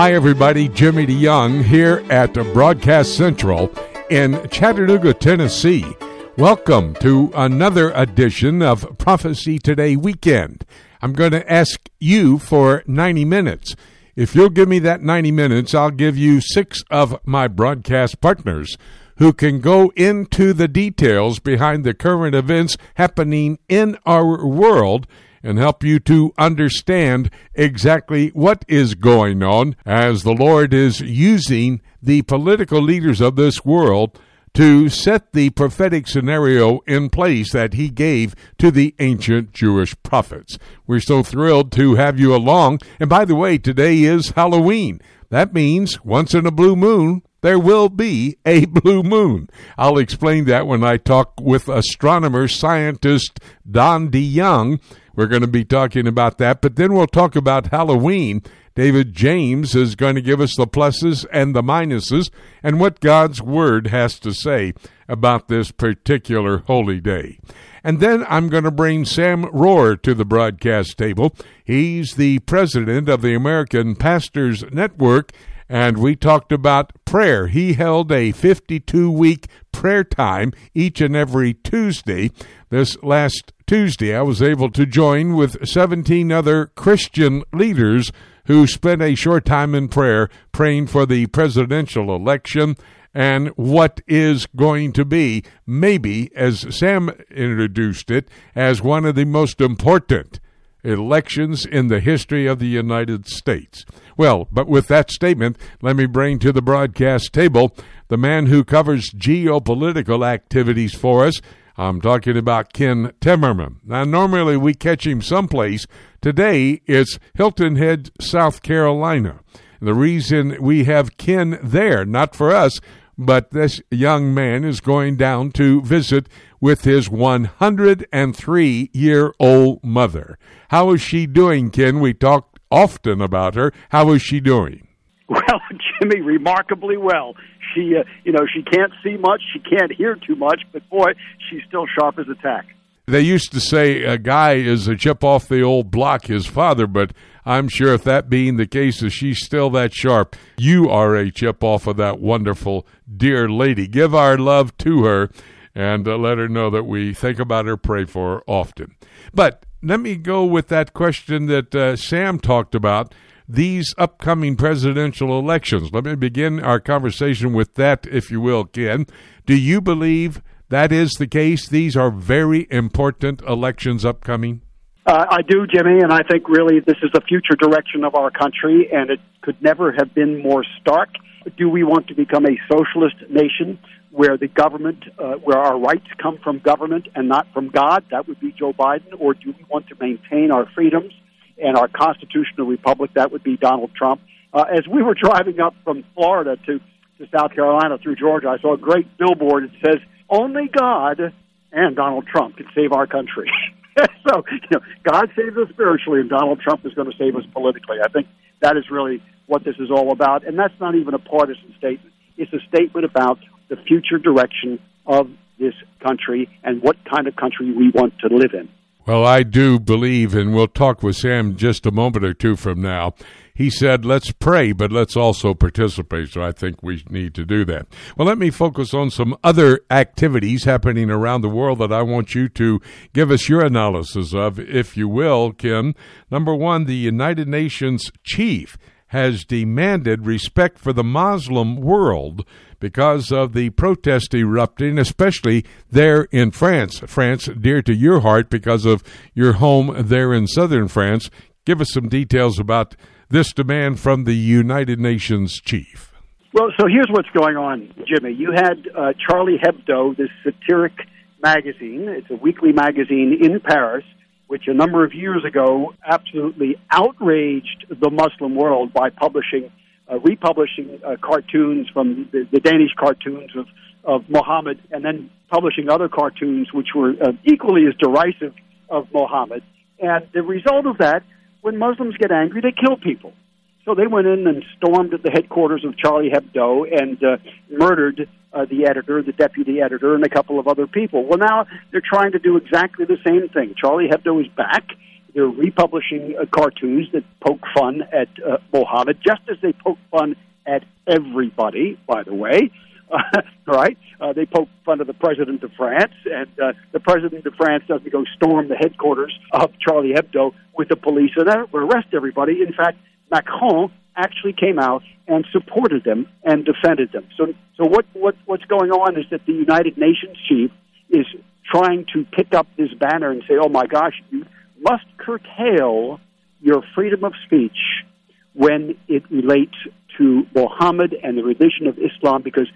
Hi, everybody. Jimmy DeYoung here at Broadcast Central in Chattanooga, Tennessee. Welcome to another edition of Prophecy Today Weekend. I'm going to ask you for 90 minutes. If you'll give me that 90 minutes, I'll give you six of my broadcast partners who can go into the details behind the current events happening in our world and help you to understand exactly what is going on as the Lord is using the political leaders of this world to set the prophetic scenario in place that he gave to the ancient Jewish prophets. We're so thrilled to have you along. And by the way, today is Halloween. That means once in a blue moon, there will be a blue moon. I'll explain that when I talk with astronomer scientist Don DeYoung. We're going to be talking about that, but then we'll talk about Halloween David James is going to give us the pluses and the minuses and what God's Word has to say about this particular holy day. And then I'm going to bring Sam Rohrer to the broadcast table. He's the president of the American Pastors Network, and we talked about prayer. He held a 52 week prayer time each and every Tuesday. This last Tuesday, I was able to join with 17 other Christian leaders who spent a short time in prayer praying for the presidential election and what is going to be, maybe, as Sam introduced it, as one of the most important elections in the history of the United States. Well, but with that statement, let me bring to the broadcast table the man who covers geopolitical activities for us. I'm talking about Ken Timmerman. Now, normally we catch him someplace Today it's Hilton Head, South Carolina. The reason we have Ken there, not for us, but this young man is going down to visit with his 103 year old mother. How is she doing, Ken? We talk often about her. How is she doing? Well, Jimmy, remarkably well. She, uh, you know, she can't see much, she can't hear too much, but boy, she's still sharp as a tack. They used to say a guy is a chip off the old block, his father, but I'm sure if that being the case, if she's still that sharp, you are a chip off of that wonderful, dear lady. Give our love to her and uh, let her know that we think about her, pray for her often. But let me go with that question that uh, Sam talked about these upcoming presidential elections. Let me begin our conversation with that, if you will, Ken. Do you believe that is the case? These are very important elections upcoming? Uh, I do, Jimmy, and I think really this is the future direction of our country, and it could never have been more stark. Do we want to become a socialist nation where the government, uh, where our rights come from government and not from God? That would be Joe Biden. Or do we want to maintain our freedoms and our constitutional republic? That would be Donald Trump. Uh, as we were driving up from Florida to, to South Carolina through Georgia, I saw a great billboard. It says, only God and Donald Trump can save our country. so, you know, God saves us spiritually, and Donald Trump is going to save us politically. I think that is really what this is all about, and that's not even a partisan statement. It's a statement about the future direction of this country and what kind of country we want to live in. Well, I do believe, and we'll talk with Sam just a moment or two from now. He said, let's pray, but let's also participate. So I think we need to do that. Well, let me focus on some other activities happening around the world that I want you to give us your analysis of, if you will, Kim. Number one, the United Nations chief has demanded respect for the Muslim world because of the protest erupting, especially there in France. France, dear to your heart because of your home there in southern France. Give us some details about this demand from the United Nations chief. Well, so here's what's going on, Jimmy. You had uh, Charlie Hebdo, this satiric magazine. It's a weekly magazine in Paris which a number of years ago absolutely outraged the Muslim world by publishing, uh, republishing uh, cartoons from the, the, Danish cartoons of, of Muhammad, and then publishing other cartoons which were uh, equally as derisive of Muhammad. And the result of that, when Muslims get angry, they kill people. So they went in and stormed at the headquarters of Charlie Hebdo and uh, murdered uh, the editor, the deputy editor, and a couple of other people. Well, now they're trying to do exactly the same thing. Charlie Hebdo is back. They're republishing uh, cartoons that poke fun at uh, Mohammed, just as they poke fun at everybody, by the way. Uh, right? Uh, they poke fun of the president of France, and uh, the president of France doesn't go storm the headquarters of Charlie Hebdo with the police and arrest everybody. In fact, Macron actually came out and supported them and defended them. So, so what, what what's going on is that the United Nations chief is trying to pick up this banner and say, "Oh my gosh, you must curtail your freedom of speech when it relates to Mohammed and the religion of Islam because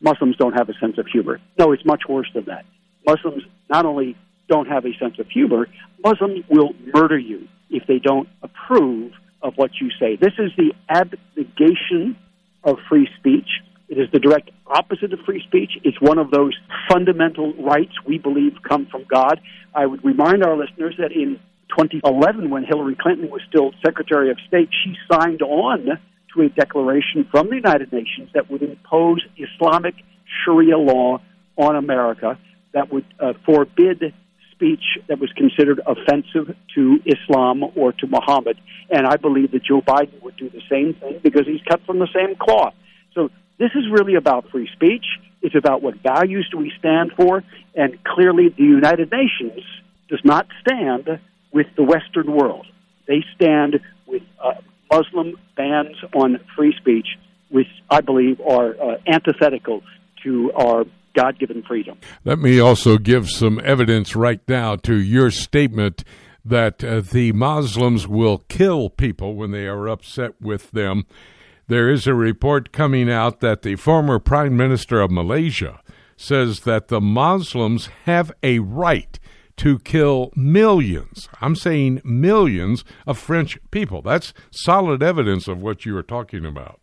Muslims don't have a sense of humor. No, it's much worse than that. Muslims not only don't have a sense of humor, Muslims will murder you if they don't approve of what you say. This is the abnegation of free speech. It is the direct opposite of free speech. It's one of those fundamental rights we believe come from God. I would remind our listeners that in 2011, when Hillary Clinton was still Secretary of State, she signed on to a declaration from the United Nations that would impose Islamic Sharia law on America that would uh, forbid speech that was considered offensive to Islam or to Muhammad. And I believe that Joe Biden would do the same thing because he's cut from the same cloth. So this is really about free speech. It's about what values do we stand for. And clearly, the United Nations does not stand with the Western world. They stand with uh, Muslim bans on free speech, which I believe are uh, antithetical to our God given freedom. Let me also give some evidence right now to your statement that uh, the Muslims will kill people when they are upset with them. There is a report coming out that the former Prime Minister of Malaysia says that the Muslims have a right to kill millions. I'm saying millions of French people. That's solid evidence of what you are talking about.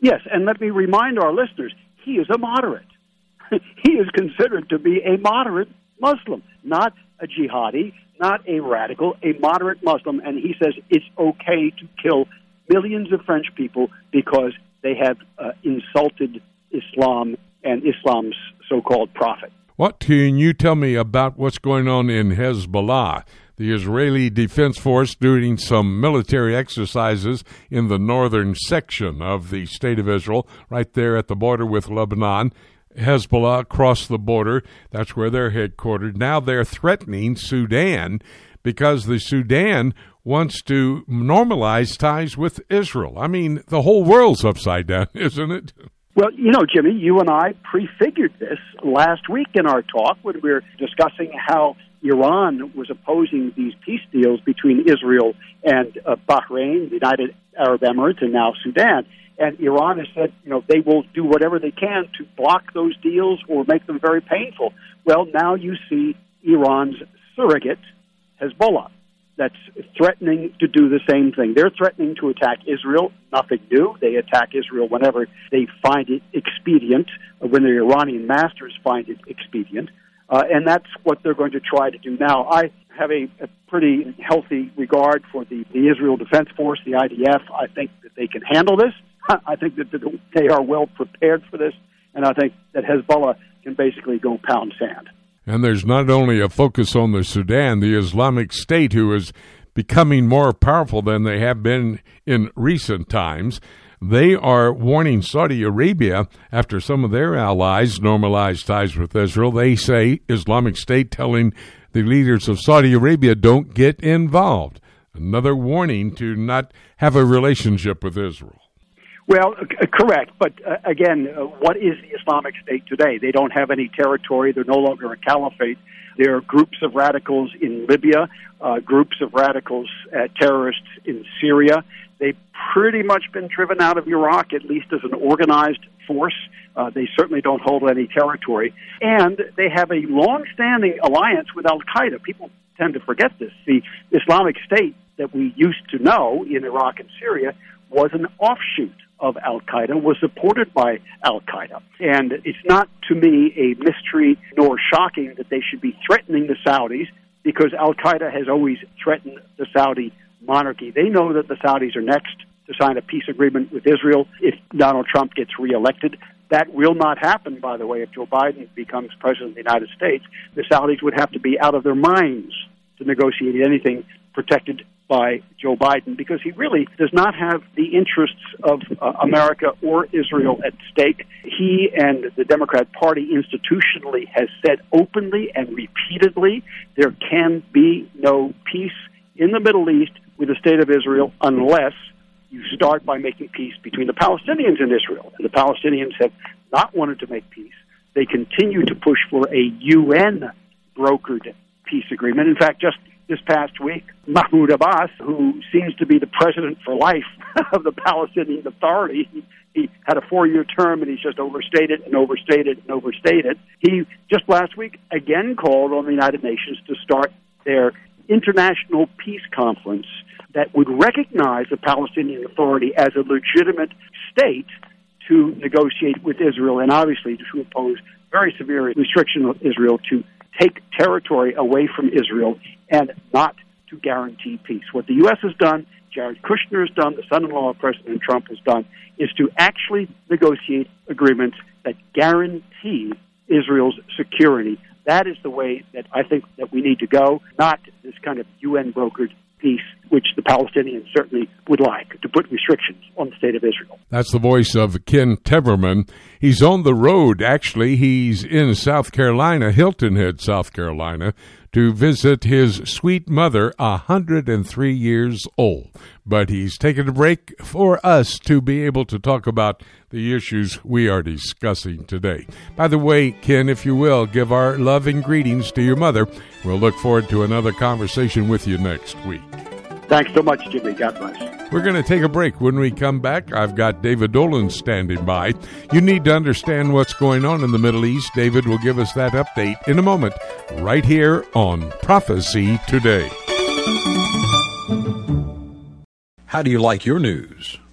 Yes, and let me remind our listeners he is a moderate. he is considered to be a moderate Muslim, not a jihadi, not a radical, a moderate Muslim, and he says it's okay to kill millions of French people because they have uh, insulted Islam and Islam's so called prophet. What can you tell me about what's going on in Hezbollah? The Israeli Defense Force doing some military exercises in the northern section of the state of Israel, right there at the border with Lebanon. Hezbollah across the border. That's where they're headquartered. Now they're threatening Sudan because the Sudan wants to normalize ties with Israel. I mean, the whole world's upside down, isn't it? Well, you know, Jimmy, you and I prefigured this last week in our talk when we were discussing how Iran was opposing these peace deals between Israel and uh, Bahrain, the United Arab Emirates, and now Sudan. And Iran has said, you know, they will do whatever they can to block those deals or make them very painful. Well, now you see Iran's surrogate, Hezbollah, that's threatening to do the same thing. They're threatening to attack Israel. Nothing new. They attack Israel whenever they find it expedient, when the Iranian masters find it expedient. Uh, and that's what they're going to try to do now. I have a, a pretty healthy regard for the, the Israel Defense Force, the IDF. I think that they can handle this. I think that they are well prepared for this, and I think that Hezbollah can basically go pound sand. And there's not only a focus on the Sudan, the Islamic State, who is becoming more powerful than they have been in recent times. They are warning Saudi Arabia after some of their allies normalized ties with Israel. They say Islamic State telling the leaders of Saudi Arabia don't get involved. Another warning to not have a relationship with Israel. Well, uh, correct. But uh, again, uh, what is the Islamic State today? They don't have any territory. They're no longer a caliphate. There are groups of radicals in Libya, uh, groups of radicals, uh, terrorists in Syria. They've pretty much been driven out of Iraq, at least as an organized force. Uh, they certainly don't hold any territory. And they have a long-standing alliance with Al Qaeda. People tend to forget this. The Islamic State that we used to know in Iraq and Syria was an offshoot of Al Qaeda, was supported by Al Qaeda. And it's not, to me, a mystery nor shocking that they should be threatening the Saudis because Al Qaeda has always threatened the Saudi monarchy. They know that the Saudis are next to sign a peace agreement with Israel if Donald Trump gets reelected. That will not happen, by the way, if Joe Biden becomes president of the United States. The Saudis would have to be out of their minds to negotiate anything protected by Joe Biden because he really does not have the interests of uh, America or Israel at stake. He and the Democrat Party institutionally has said openly and repeatedly there can be no peace in the Middle East with the state of Israel unless you start by making peace between the Palestinians and Israel. And the Palestinians have not wanted to make peace. They continue to push for a UN brokered peace agreement. In fact, just this past week, Mahmoud Abbas, who seems to be the president for life of the Palestinian Authority, he, had a four year term and he's just overstated and overstated and overstated. He just last week again called on the United Nations to start their international peace conference that would recognize the Palestinian Authority as a legitimate state to negotiate with Israel and obviously to impose very severe restrictions on Israel to take territory away from Israel and not to guarantee peace. What the U.S. has done, Jared Kushner has done, the son in law of President Trump has done, is to actually negotiate agreements that guarantee Israel's security. That is the way that I think that we need to go, not this kind of UN brokered peace, which the Palestinians certainly would like, to put restrictions on the state of Israel. That's the voice of Ken Timmerman. He's on the road, actually. He's in South Carolina, Hilton Head, South Carolina, to visit his sweet mother, a 103 years old. But he's taken a break for us to be able to talk about the issues we are discussing today. By the way, Ken, if you will, give our loving greetings to your mother. We'll look forward to another conversation with you next week. Thanks so much, Jimmy. God bless. We're going to take a break. When we come back, I've got David Dolan standing by. You need to understand what's going on in the Middle East. David will give us that update in a moment, right here on Prophecy Today. How do you like your news?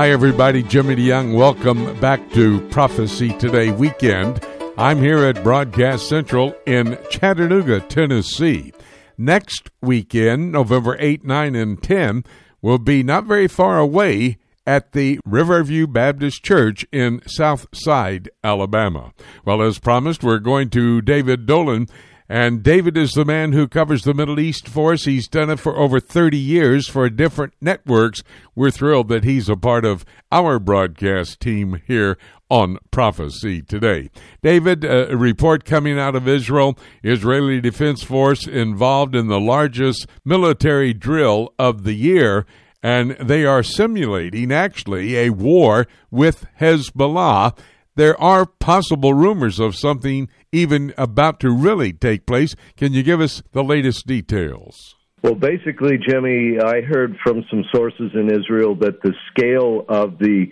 Hi, everybody. Jimmy DeYoung. Welcome back to Prophecy Today weekend. I'm here at Broadcast Central in Chattanooga, Tennessee. Next weekend, November 8, 9, and 10, will be not very far away at the Riverview Baptist Church in South Side, Alabama. Well, as promised, we're going to David Dolan and David is the man who covers the Middle East for us. He's done it for over 30 years for different networks. We're thrilled that he's a part of our broadcast team here on Prophecy today. David, a report coming out of Israel Israeli Defense Force involved in the largest military drill of the year and they are simulating actually a war with Hezbollah there are possible rumors of something even about to really take place. Can you give us the latest details? Well, basically, Jimmy, I heard from some sources in Israel that the scale of the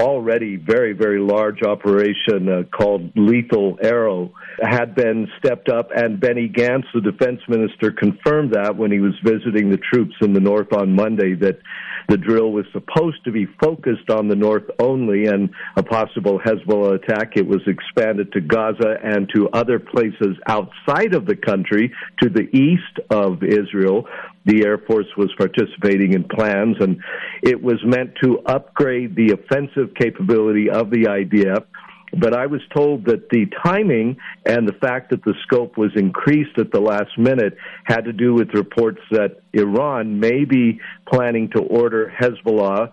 already very, very large operation uh, called Lethal Arrow had been stepped up, and Benny Gantz, the defense minister, confirmed that when he was visiting the troops in the north on Monday that the drill was supposed to be focused on the north only and a possible Hezbollah attack. It was expanded to Gaza and to other places outside of the country to the east of Israel. The Air Force was participating in plans, and it was meant to upgrade the offensive capability of the IDF but I was told that the timing and the fact that the scope was increased at the last minute had to do with reports that Iran may be planning to order Hezbollah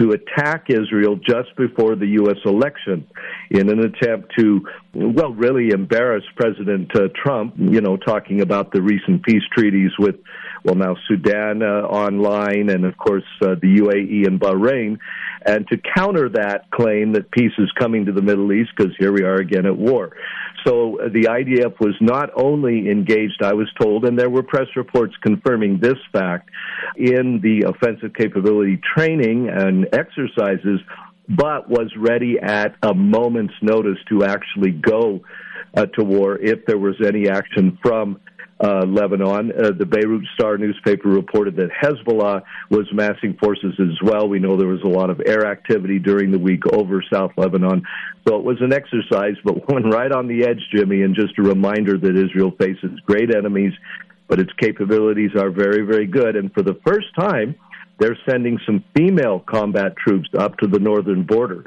to attack Israel just before the U.S. election in an attempt to, well, really embarrass President uh, Trump, you know, talking about the recent peace treaties with, well, now Sudan uh, online and, of course, uh, the UAE and Bahrain and to counter that claim that peace is coming to the Middle East, because here we are again at war. So uh, the IDF was not only engaged, I was told, and there were press reports confirming this fact, in the offensive capability training and exercises, but was ready at a moment's notice to actually go uh, to war if there was any action from uh, Lebanon. Uh, the Beirut Star newspaper reported that Hezbollah was massing forces as well. We know there was a lot of air activity during the week over South Lebanon. So it was an exercise, but one right on the edge, Jimmy, and just a reminder that Israel faces great enemies, but its capabilities are very, very good. And for the first time, they're sending some female combat troops up to the northern border.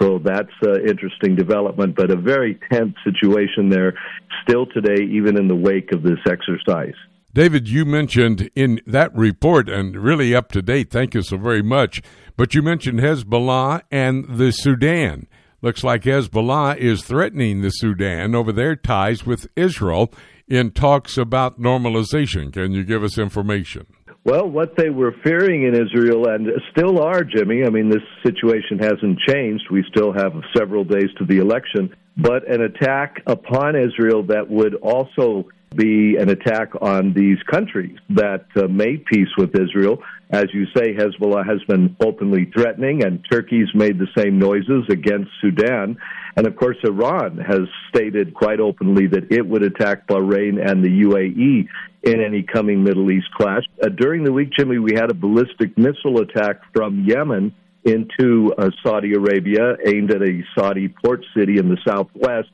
So that's an interesting development, but a very tense situation there still today, even in the wake of this exercise. David, you mentioned in that report, and really up to date, thank you so very much, but you mentioned Hezbollah and the Sudan. Looks like Hezbollah is threatening the Sudan over their ties with Israel in talks about normalization. Can you give us information? Well, what they were fearing in Israel and still are, Jimmy, I mean, this situation hasn't changed. We still have several days to the election, but an attack upon Israel that would also be an attack on these countries that uh, made peace with Israel. As you say, Hezbollah has been openly threatening, and Turkey's made the same noises against Sudan. And of course, Iran has stated quite openly that it would attack Bahrain and the UAE in any coming Middle East clash. Uh, during the week, Jimmy, we had a ballistic missile attack from Yemen into uh, Saudi Arabia aimed at a Saudi port city in the southwest.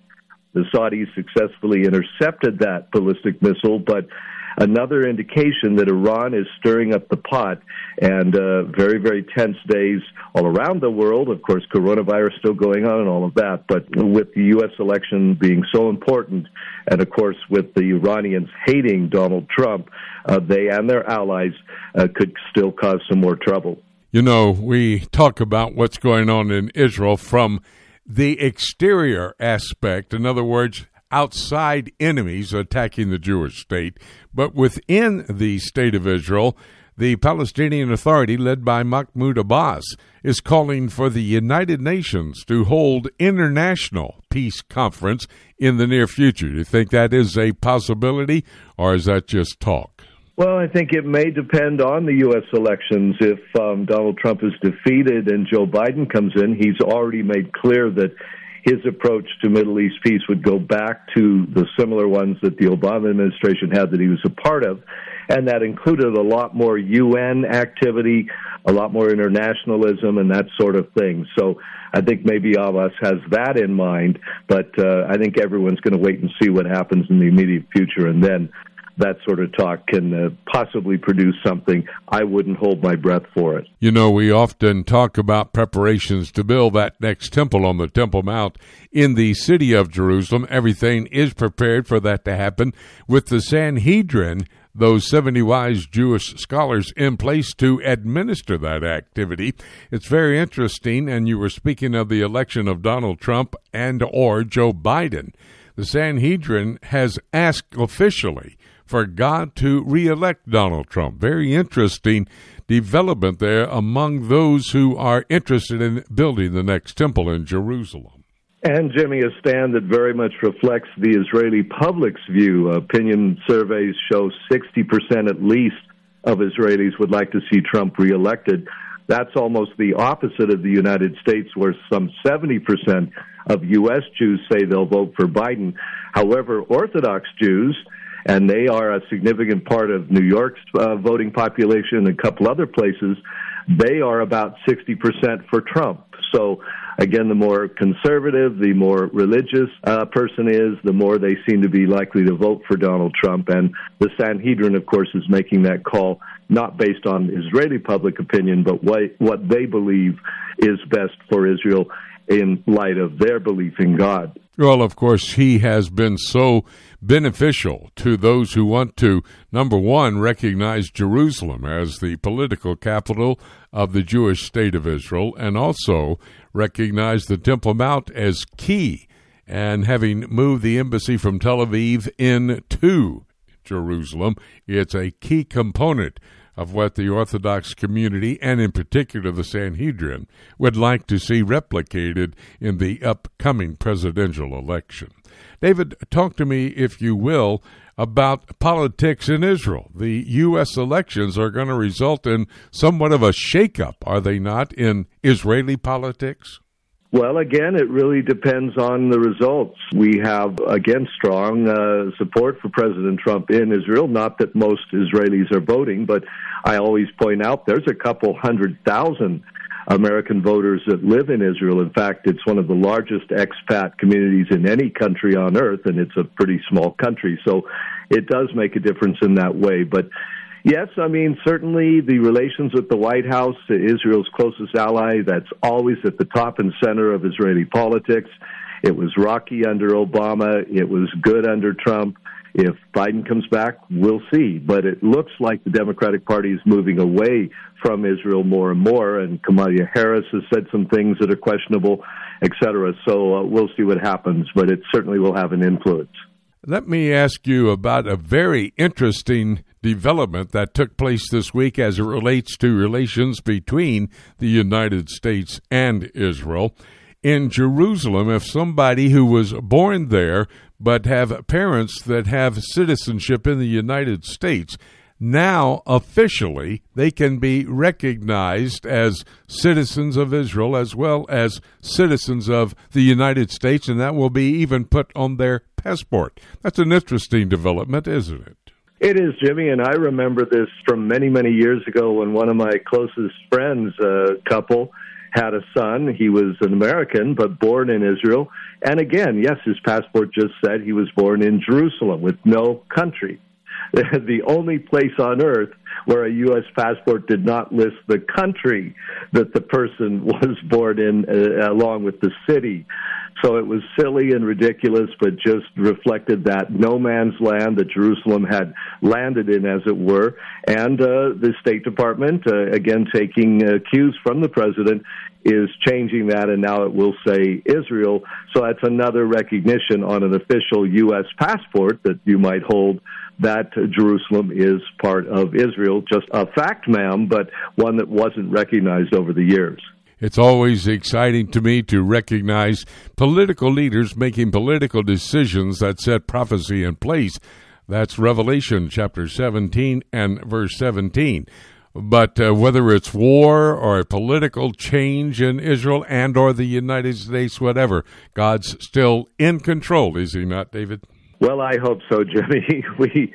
The Saudis successfully intercepted that ballistic missile, but another indication that Iran is stirring up the pot and uh, very, very tense days all around the world. Of course, coronavirus still going on and all of that, but with the U.S. election being so important, and of course, with the Iranians hating Donald Trump, uh, they and their allies uh, could still cause some more trouble. You know, we talk about what's going on in Israel from the exterior aspect, in other words, outside enemies attacking the Jewish state, but within the state of Israel, the Palestinian Authority, led by Mahmoud Abbas, is calling for the United Nations to hold international peace conference in the near future. Do you think that is a possibility, or is that just talk? Well, I think it may depend on the U.S. elections. If um, Donald Trump is defeated and Joe Biden comes in, he's already made clear that his approach to Middle East peace would go back to the similar ones that the Obama administration had that he was a part of. And that included a lot more UN activity, a lot more internationalism, and that sort of thing. So I think maybe Abbas has that in mind, but uh, I think everyone's going to wait and see what happens in the immediate future and then that sort of talk can uh, possibly produce something. I wouldn't hold my breath for it. You know, we often talk about preparations to build that next temple on the Temple Mount in the city of Jerusalem. Everything is prepared for that to happen with the Sanhedrin those 70 wise Jewish scholars in place to administer that activity. It's very interesting and you were speaking of the election of Donald Trump and or Joe Biden. The Sanhedrin has asked officially for God to reelect Donald Trump. Very interesting development there among those who are interested in building the next temple in Jerusalem. And Jimmy, a stand that very much reflects the Israeli public's view. Opinion surveys show 60% at least of Israelis would like to see Trump reelected. That's almost the opposite of the United States, where some 70% of U.S. Jews say they'll vote for Biden. However, Orthodox Jews, and they are a significant part of New York's uh, voting population and a couple other places, they are about 60% for Trump. So again, the more conservative, the more religious a uh, person is, the more they seem to be likely to vote for Donald Trump. And the Sanhedrin, of course, is making that call not based on Israeli public opinion, but what, what they believe is best for Israel in light of their belief in God. Well, of course, he has been so beneficial to those who want to, number one, recognize Jerusalem as the political capital of the Jewish state of Israel, and also recognize the Temple Mount as key. And having moved the embassy from Tel Aviv into Jerusalem, it's a key component of what the Orthodox community, and in particular the Sanhedrin, would like to see replicated in the upcoming presidential election. David, talk to me, if you will, about politics in Israel. The U.S. elections are going to result in somewhat of a shakeup, are they not, in Israeli politics? Well, again, it really depends on the results. We have, again, strong uh, support for President Trump in Israel. Not that most Israelis are voting, but I always point out there's a couple hundred thousand American voters that live in Israel. In fact, it's one of the largest expat communities in any country on earth, and it's a pretty small country. So it does make a difference in that way. But Yes, I mean, certainly the relations with the White House, Israel's closest ally, that's always at the top and center of Israeli politics. It was rocky under Obama. It was good under Trump. If Biden comes back, we'll see. But it looks like the Democratic Party is moving away from Israel more and more, and Kamala Harris has said some things that are questionable, et cetera. So uh, we'll see what happens, but it certainly will have an influence. Let me ask you about a very interesting development that took place this week as it relates to relations between the United States and Israel. In Jerusalem, if somebody who was born there but have parents that have citizenship in the United States, now officially they can be recognized as citizens of Israel as well as citizens of the United States, and that will be even put on their passport. That's an interesting development, isn't it? It is, Jimmy, and I remember this from many, many years ago when one of my closest friends, a couple, had a son. He was an American, but born in Israel. And again, yes, his passport just said he was born in Jerusalem with no country. the only place on earth where a U.S. passport did not list the country that the person was born in, uh, along with the city. So it was silly and ridiculous, but just reflected that no man's land that Jerusalem had landed in, as it were. And uh, the State Department, uh, again, taking uh, cues from the president, is changing that, and now it will say Israel. So that's another recognition on an official U.S. passport that you might hold that Jerusalem is part of Israel. Just a fact, ma'am, but one that wasn't recognized over the years. It's always exciting to me to recognize political leaders making political decisions that set prophecy in place. That's Revelation chapter 17 and verse 17. But uh, whether it's war or a political change in Israel and or the United States, whatever, God's still in control, is he not, David? Well, I hope so, Jimmy. we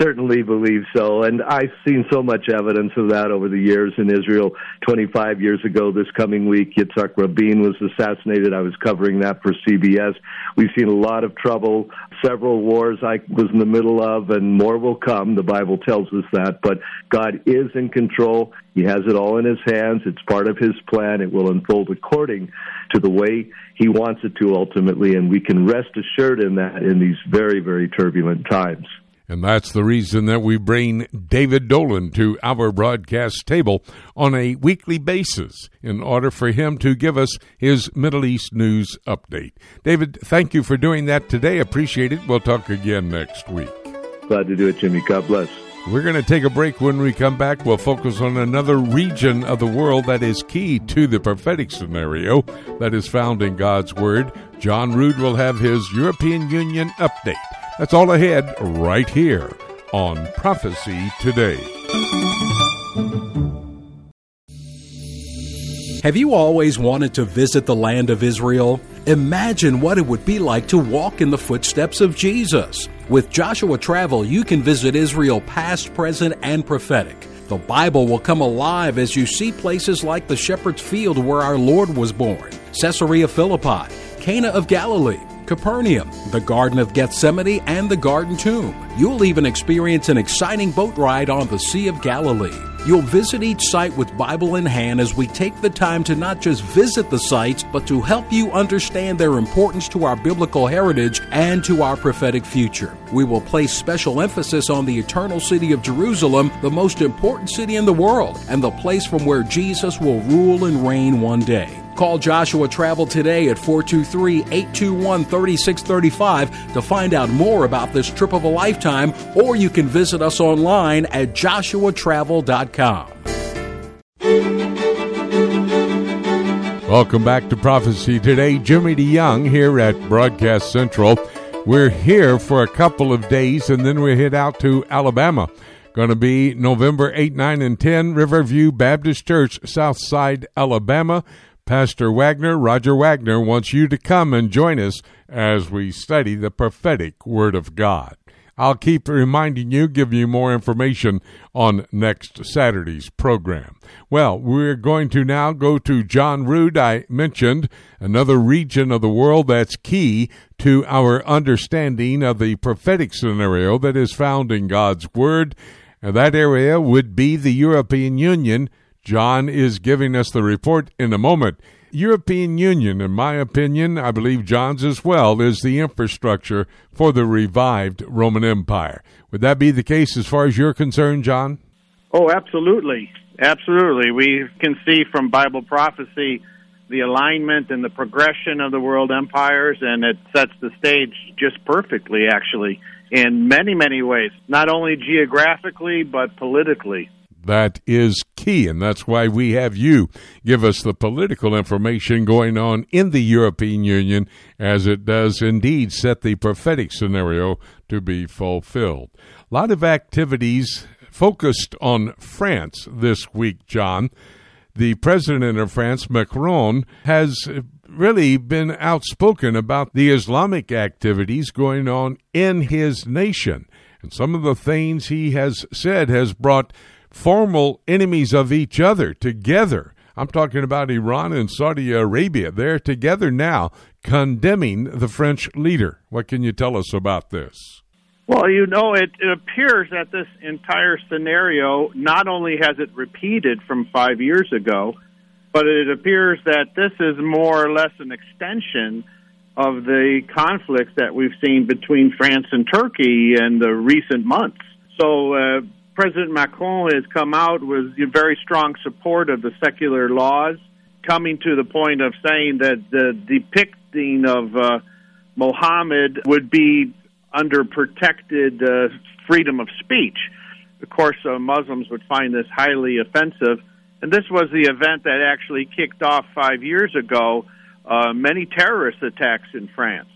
certainly believe so. And I've seen so much evidence of that over the years in Israel. 25 years ago, this coming week, Yitzhak Rabin was assassinated. I was covering that for CBS. We've seen a lot of trouble, several wars I was in the middle of, and more will come. The Bible tells us that. But God is in control. He has it all in his hands. It's part of his plan. It will unfold according to the way he wants it to ultimately, and we can rest assured in that in these very, very turbulent times. And that's the reason that we bring David Dolan to our broadcast table on a weekly basis in order for him to give us his Middle East news update. David, thank you for doing that today. Appreciate it. We'll talk again next week. Glad to do it, Jimmy. God bless. We're going to take a break. When we come back, we'll focus on another region of the world that is key to the prophetic scenario that is found in God's Word. John Rood will have his European Union update. That's all ahead right here on Prophecy Today. Have you always wanted to visit the land of Israel? Imagine what it would be like to walk in the footsteps of Jesus. With Joshua Travel, you can visit Israel past, present, and prophetic. The Bible will come alive as you see places like the shepherd's field where our Lord was born, Caesarea Philippi, Cana of Galilee, Capernaum, the Garden of Gethsemane, and the Garden Tomb. You'll even experience an exciting boat ride on the Sea of Galilee. You'll visit each site with Bible in hand as we take the time to not just visit the sites, but to help you understand their importance to our biblical heritage and to our prophetic future. We will place special emphasis on the eternal city of Jerusalem, the most important city in the world, and the place from where Jesus will rule and reign one day. Call Joshua Travel today at 423 821 3635 to find out more about this trip of a lifetime, or you can visit us online at joshuatravel.com. Welcome back to Prophecy Today. Jimmy DeYoung here at Broadcast Central. We're here for a couple of days and then we head out to Alabama. Going to be November 8, 9, and 10, Riverview Baptist Church, Southside, Alabama. Pastor Wagner, Roger Wagner, wants you to come and join us as we study the prophetic Word of God. I'll keep reminding you, give you more information on next Saturday's program. Well, we're going to now go to John Rood. I mentioned another region of the world that's key to our understanding of the prophetic scenario that is found in God's Word. And that area would be the European Union John is giving us the report in a moment. European Union, in my opinion, I believe John's as well, is the infrastructure for the revived Roman Empire. Would that be the case as far as you're concerned, John? Oh, absolutely. Absolutely. We can see from Bible prophecy the alignment and the progression of the world empires, and it sets the stage just perfectly, actually, in many, many ways, not only geographically, but politically. That is key, and that's why we have you give us the political information going on in the European Union, as it does indeed set the prophetic scenario to be fulfilled. A lot of activities focused on France this week, John. The president of France, Macron, has really been outspoken about the Islamic activities going on in his nation. And some of the things he has said has brought formal enemies of each other together. I'm talking about Iran and Saudi Arabia. They're together now condemning the French leader. What can you tell us about this? Well, you know, it, it appears that this entire scenario not only has it repeated from five years ago, but it appears that this is more or less an extension of the conflicts that we've seen between France and Turkey in the recent months. So, uh, President Macron has come out with very strong support of the secular laws, coming to the point of saying that the depicting of uh, Mohammed would be under protected uh, freedom of speech. Of course, uh, Muslims would find this highly offensive. And this was the event that actually kicked off five years ago uh, many terrorist attacks in France.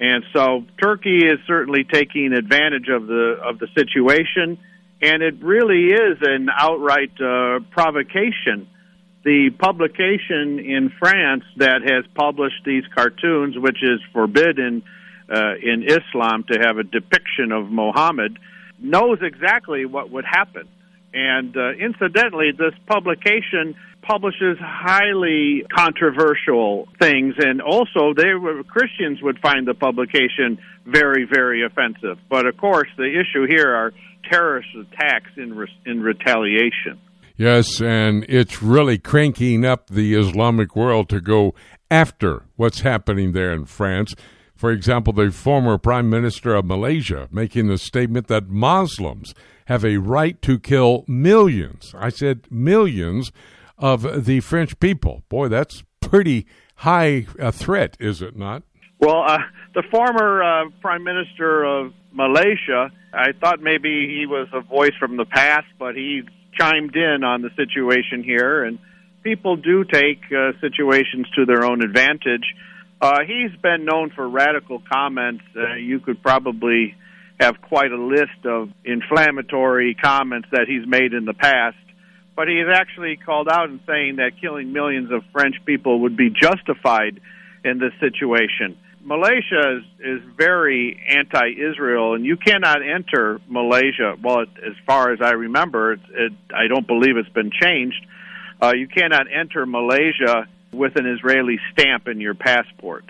And so Turkey is certainly taking advantage of the of the situation and it really is an outright uh, provocation. The publication in France that has published these cartoons, which is forbidden uh, in Islam to have a depiction of Muhammad, knows exactly what would happen. And uh, incidentally, this publication publishes highly controversial things, and also they were, Christians would find the publication very, very offensive. But of course, the issue here are terrorist attacks in re- in retaliation. Yes, and it's really cranking up the Islamic world to go after what's happening there in France. For example, the former Prime Minister of Malaysia making the statement that Muslims have a right to kill millions. I said millions of the French people. Boy, that's pretty high a threat, is it not? Well, uh, the former uh, Prime Minister of Malaysia, I thought maybe he was a voice from the past, but he chimed in on the situation here, and people do take uh, situations to their own advantage. Uh, he's been known for radical comments. Uh, you could probably have quite a list of inflammatory comments that he's made in the past. But he has actually called out and saying that killing millions of French people would be justified in this situation. Malaysia is, is very anti-Israel, and you cannot enter Malaysia. Well, it, as far as I remember, it, it, I don't believe it's been changed. Uh, you cannot enter Malaysia with an Israeli stamp in your passport.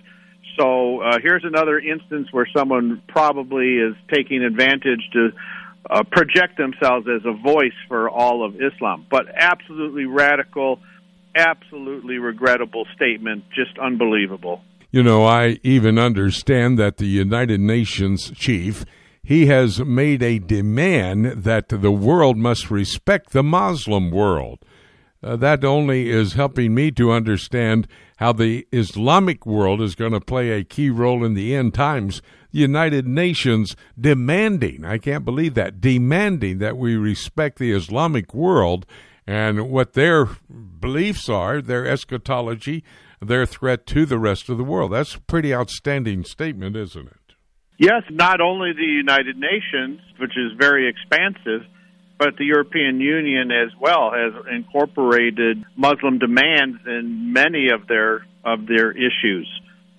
So uh, here's another instance where someone probably is taking advantage to uh, project themselves as a voice for all of Islam. But absolutely radical, absolutely regrettable statement, just unbelievable. You know, I even understand that the United Nations chief he has made a demand that the world must respect the Muslim world. Uh, that only is helping me to understand how the Islamic world is going to play a key role in the end times. The United Nations demanding, I can't believe that, demanding that we respect the Islamic world and what their beliefs are, their eschatology, their threat to the rest of the world. That's a pretty outstanding statement, isn't it? Yes, not only the United Nations, which is very expansive, but the European Union as well has incorporated Muslim demands in many of their of their issues.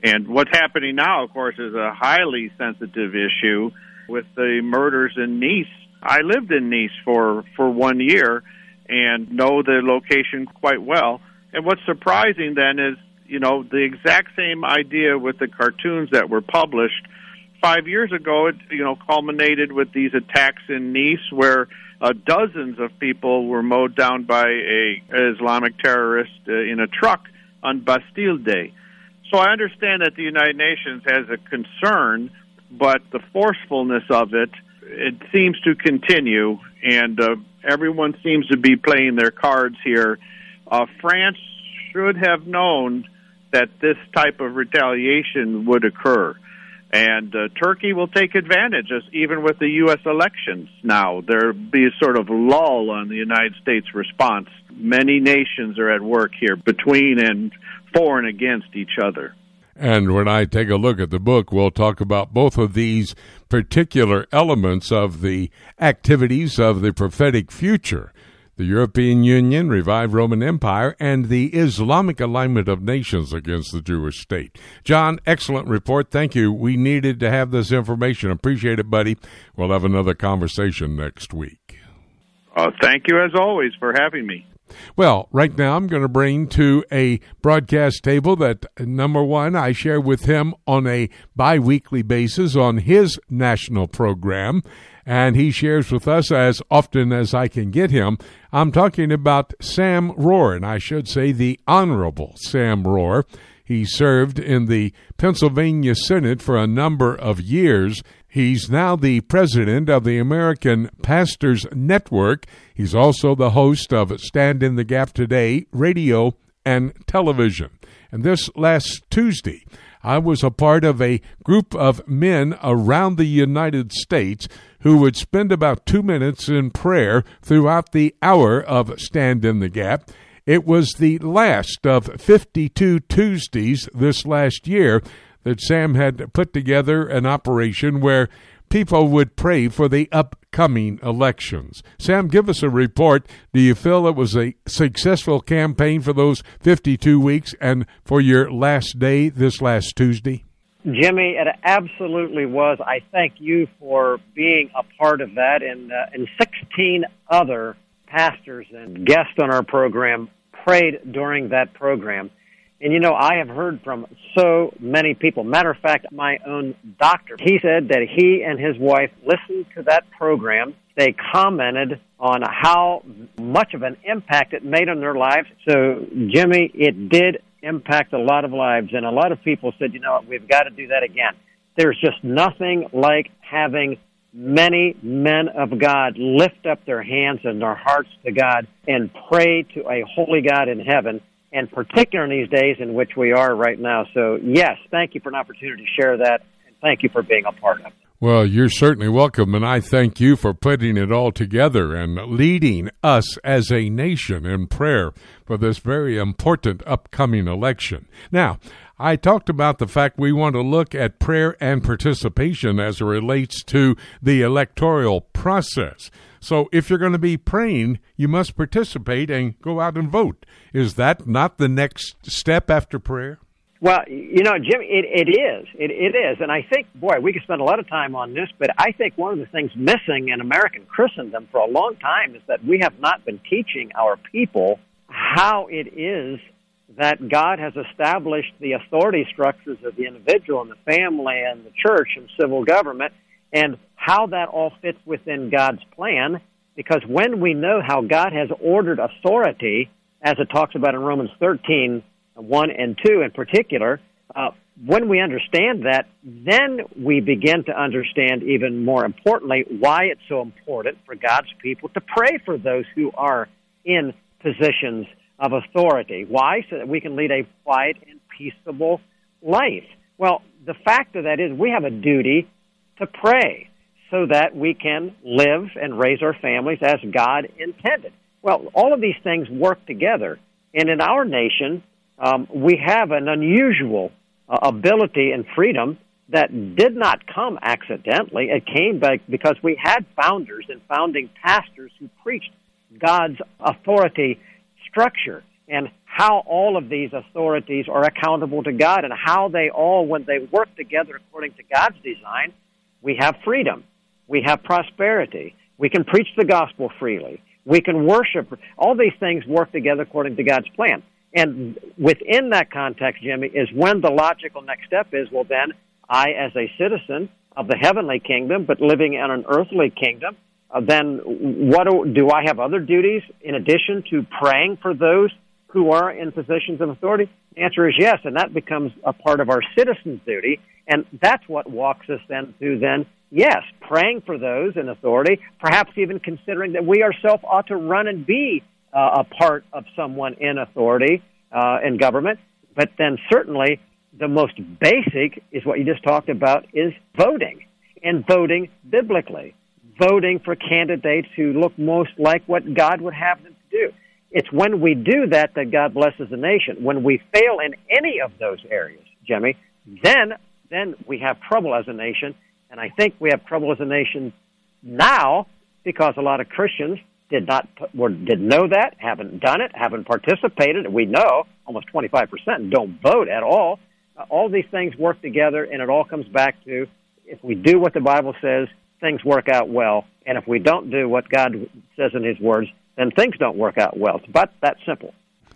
And what's happening now, of course, is a highly sensitive issue with the murders in Nice. I lived in Nice for for one year and know the location quite well. And what's surprising then is, you know, the exact same idea with the cartoons that were published five years ago. It you know culminated with these attacks in Nice where uh, dozens of people were mowed down by a Islamic terrorist uh, in a truck on Bastille Day. So I understand that the United Nations has a concern, but the forcefulness of it it seems to continue, and uh, everyone seems to be playing their cards here. Uh, France should have known that this type of retaliation would occur. And uh, Turkey will take advantage, as even with the U.S. elections now. There'll be a sort of lull on the United States response. Many nations are at work here between and for and against each other. And when I take a look at the book, we'll talk about both of these particular elements of the activities of the prophetic future the European Union, revived Roman Empire, and the Islamic alignment of nations against the Jewish state. John, excellent report. Thank you. We needed to have this information. Appreciate it, buddy. We'll have another conversation next week. Uh, thank you, as always, for having me. Well, right now I'm going to bring to a broadcast table that number one I share with him on a bi weekly basis on his national program and he shares with us as often as I can get him. I'm talking about Sam Rohrer, and I should say the Honorable Sam Rohrer. He served in the Pennsylvania Senate for a number of years. He's now the president of the American Pastors Network. He's also the host of Stand in the Gap Today radio and television. And this last Tuesday, I was a part of a group of men around the United States who would spend about two minutes in prayer throughout the hour of Stand in the Gap. It was the last of 52 Tuesdays this last year that Sam had put together an operation where people would pray for the upcoming elections. Sam, give us a report. Do you feel it was a successful campaign for those 52 weeks and for your last day this last Tuesday? Jimmy, it absolutely was. I thank you for being a part of that, and uh, and 16 other pastors and guests on our program prayed during that program. And you know, I have heard from so many people. Matter of fact, my own doctor, he said that he and his wife listened to that program. They commented on how much of an impact it made on their lives. So, Jimmy, it did impact a lot of lives. And a lot of people said, you know, we've got to do that again. There's just nothing like having many men of God lift up their hands and their hearts to God and pray to a holy God in heaven, and particularly in these days in which we are right now. So, yes, thank you for an opportunity to share that, and thank you for being a part of it. Well, you're certainly welcome, and I thank you for putting it all together and leading us as a nation in prayer for this very important upcoming election. Now, I talked about the fact we want to look at prayer and participation as it relates to the electoral process. So if you're going to be praying, you must participate and go out and vote. Is that not the next step after prayer? Well, you know, Jim, it, it is. It, it is. And I think, boy, we could spend a lot of time on this, but I think one of the things missing in American Christendom for a long time is that we have not been teaching our people how it is that God has established the authority structures of the individual and the family and the church and civil government and how that all fits within God's plan. Because when we know how God has ordered authority, as it talks about in Romans 13, 1 and 2 in particular, uh, when we understand that, then we begin to understand even more importantly why it's so important for God's people to pray for those who are in positions of authority. Why? So that we can lead a quiet and peaceable life. Well, the fact of that is we have a duty to pray so that we can live and raise our families as God intended. Well, all of these things work together. And in our nation, um, we have an unusual uh, ability and freedom that did not come accidentally. It came because we had founders and founding pastors who preached God's authority structure and how all of these authorities are accountable to God and how they all, when they work together according to God's design, we have freedom. We have prosperity. We can preach the gospel freely. We can worship. All these things work together according to God's plan. And within that context, Jimmy, is when the logical next step is, well, then I, as a citizen of the heavenly kingdom, but living in an earthly kingdom, uh, then what do, do I have other duties in addition to praying for those who are in positions of authority? The answer is yes, and that becomes a part of our citizen's duty, and that's what walks us then to then yes, praying for those in authority, perhaps even considering that we ourselves ought to run and be uh, a part of someone in authority uh, in government. But then certainly the most basic is what you just talked about is voting and voting biblically, voting for candidates who look most like what God would have them to do. It's when we do that that God blesses the nation. When we fail in any of those areas, Jimmy, then then we have trouble as a nation, and I think we have trouble as a nation now because a lot of Christians did not were, didn't know that, haven't done it, haven't participated. We know almost 25% don't vote at all. Uh, all these things work together, and it all comes back to if we do what the Bible says, things work out well, and if we don't do what God says in His words, then things don't work out well. It's about that simple.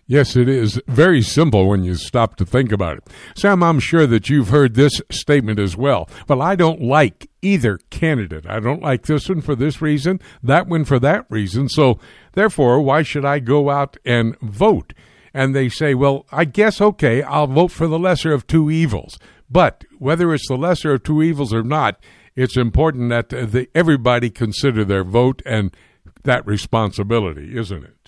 Yes, it is very simple when you stop to think about it. Sam, I'm sure that you've heard this statement as well. Well, I don't like either candidate. I don't like this one for this reason, that one for that reason. So, therefore, why should I go out and vote? And they say, well, I guess, okay, I'll vote for the lesser of two evils. But whether it's the lesser of two evils or not, it's important that the, everybody consider their vote and that responsibility, isn't it?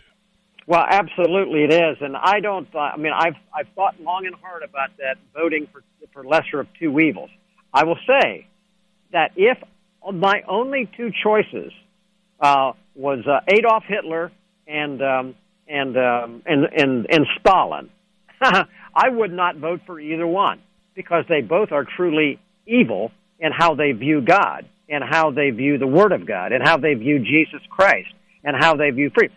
Well, absolutely it is, and I don't. Uh, I mean, I've I've thought long and hard about that voting for for lesser of two evils. I will say that if my only two choices uh, was uh, Adolf Hitler and um, and, um, and and and Stalin, I would not vote for either one because they both are truly evil in how they view God and how they view the Word of God and how they view Jesus Christ and how they view freedom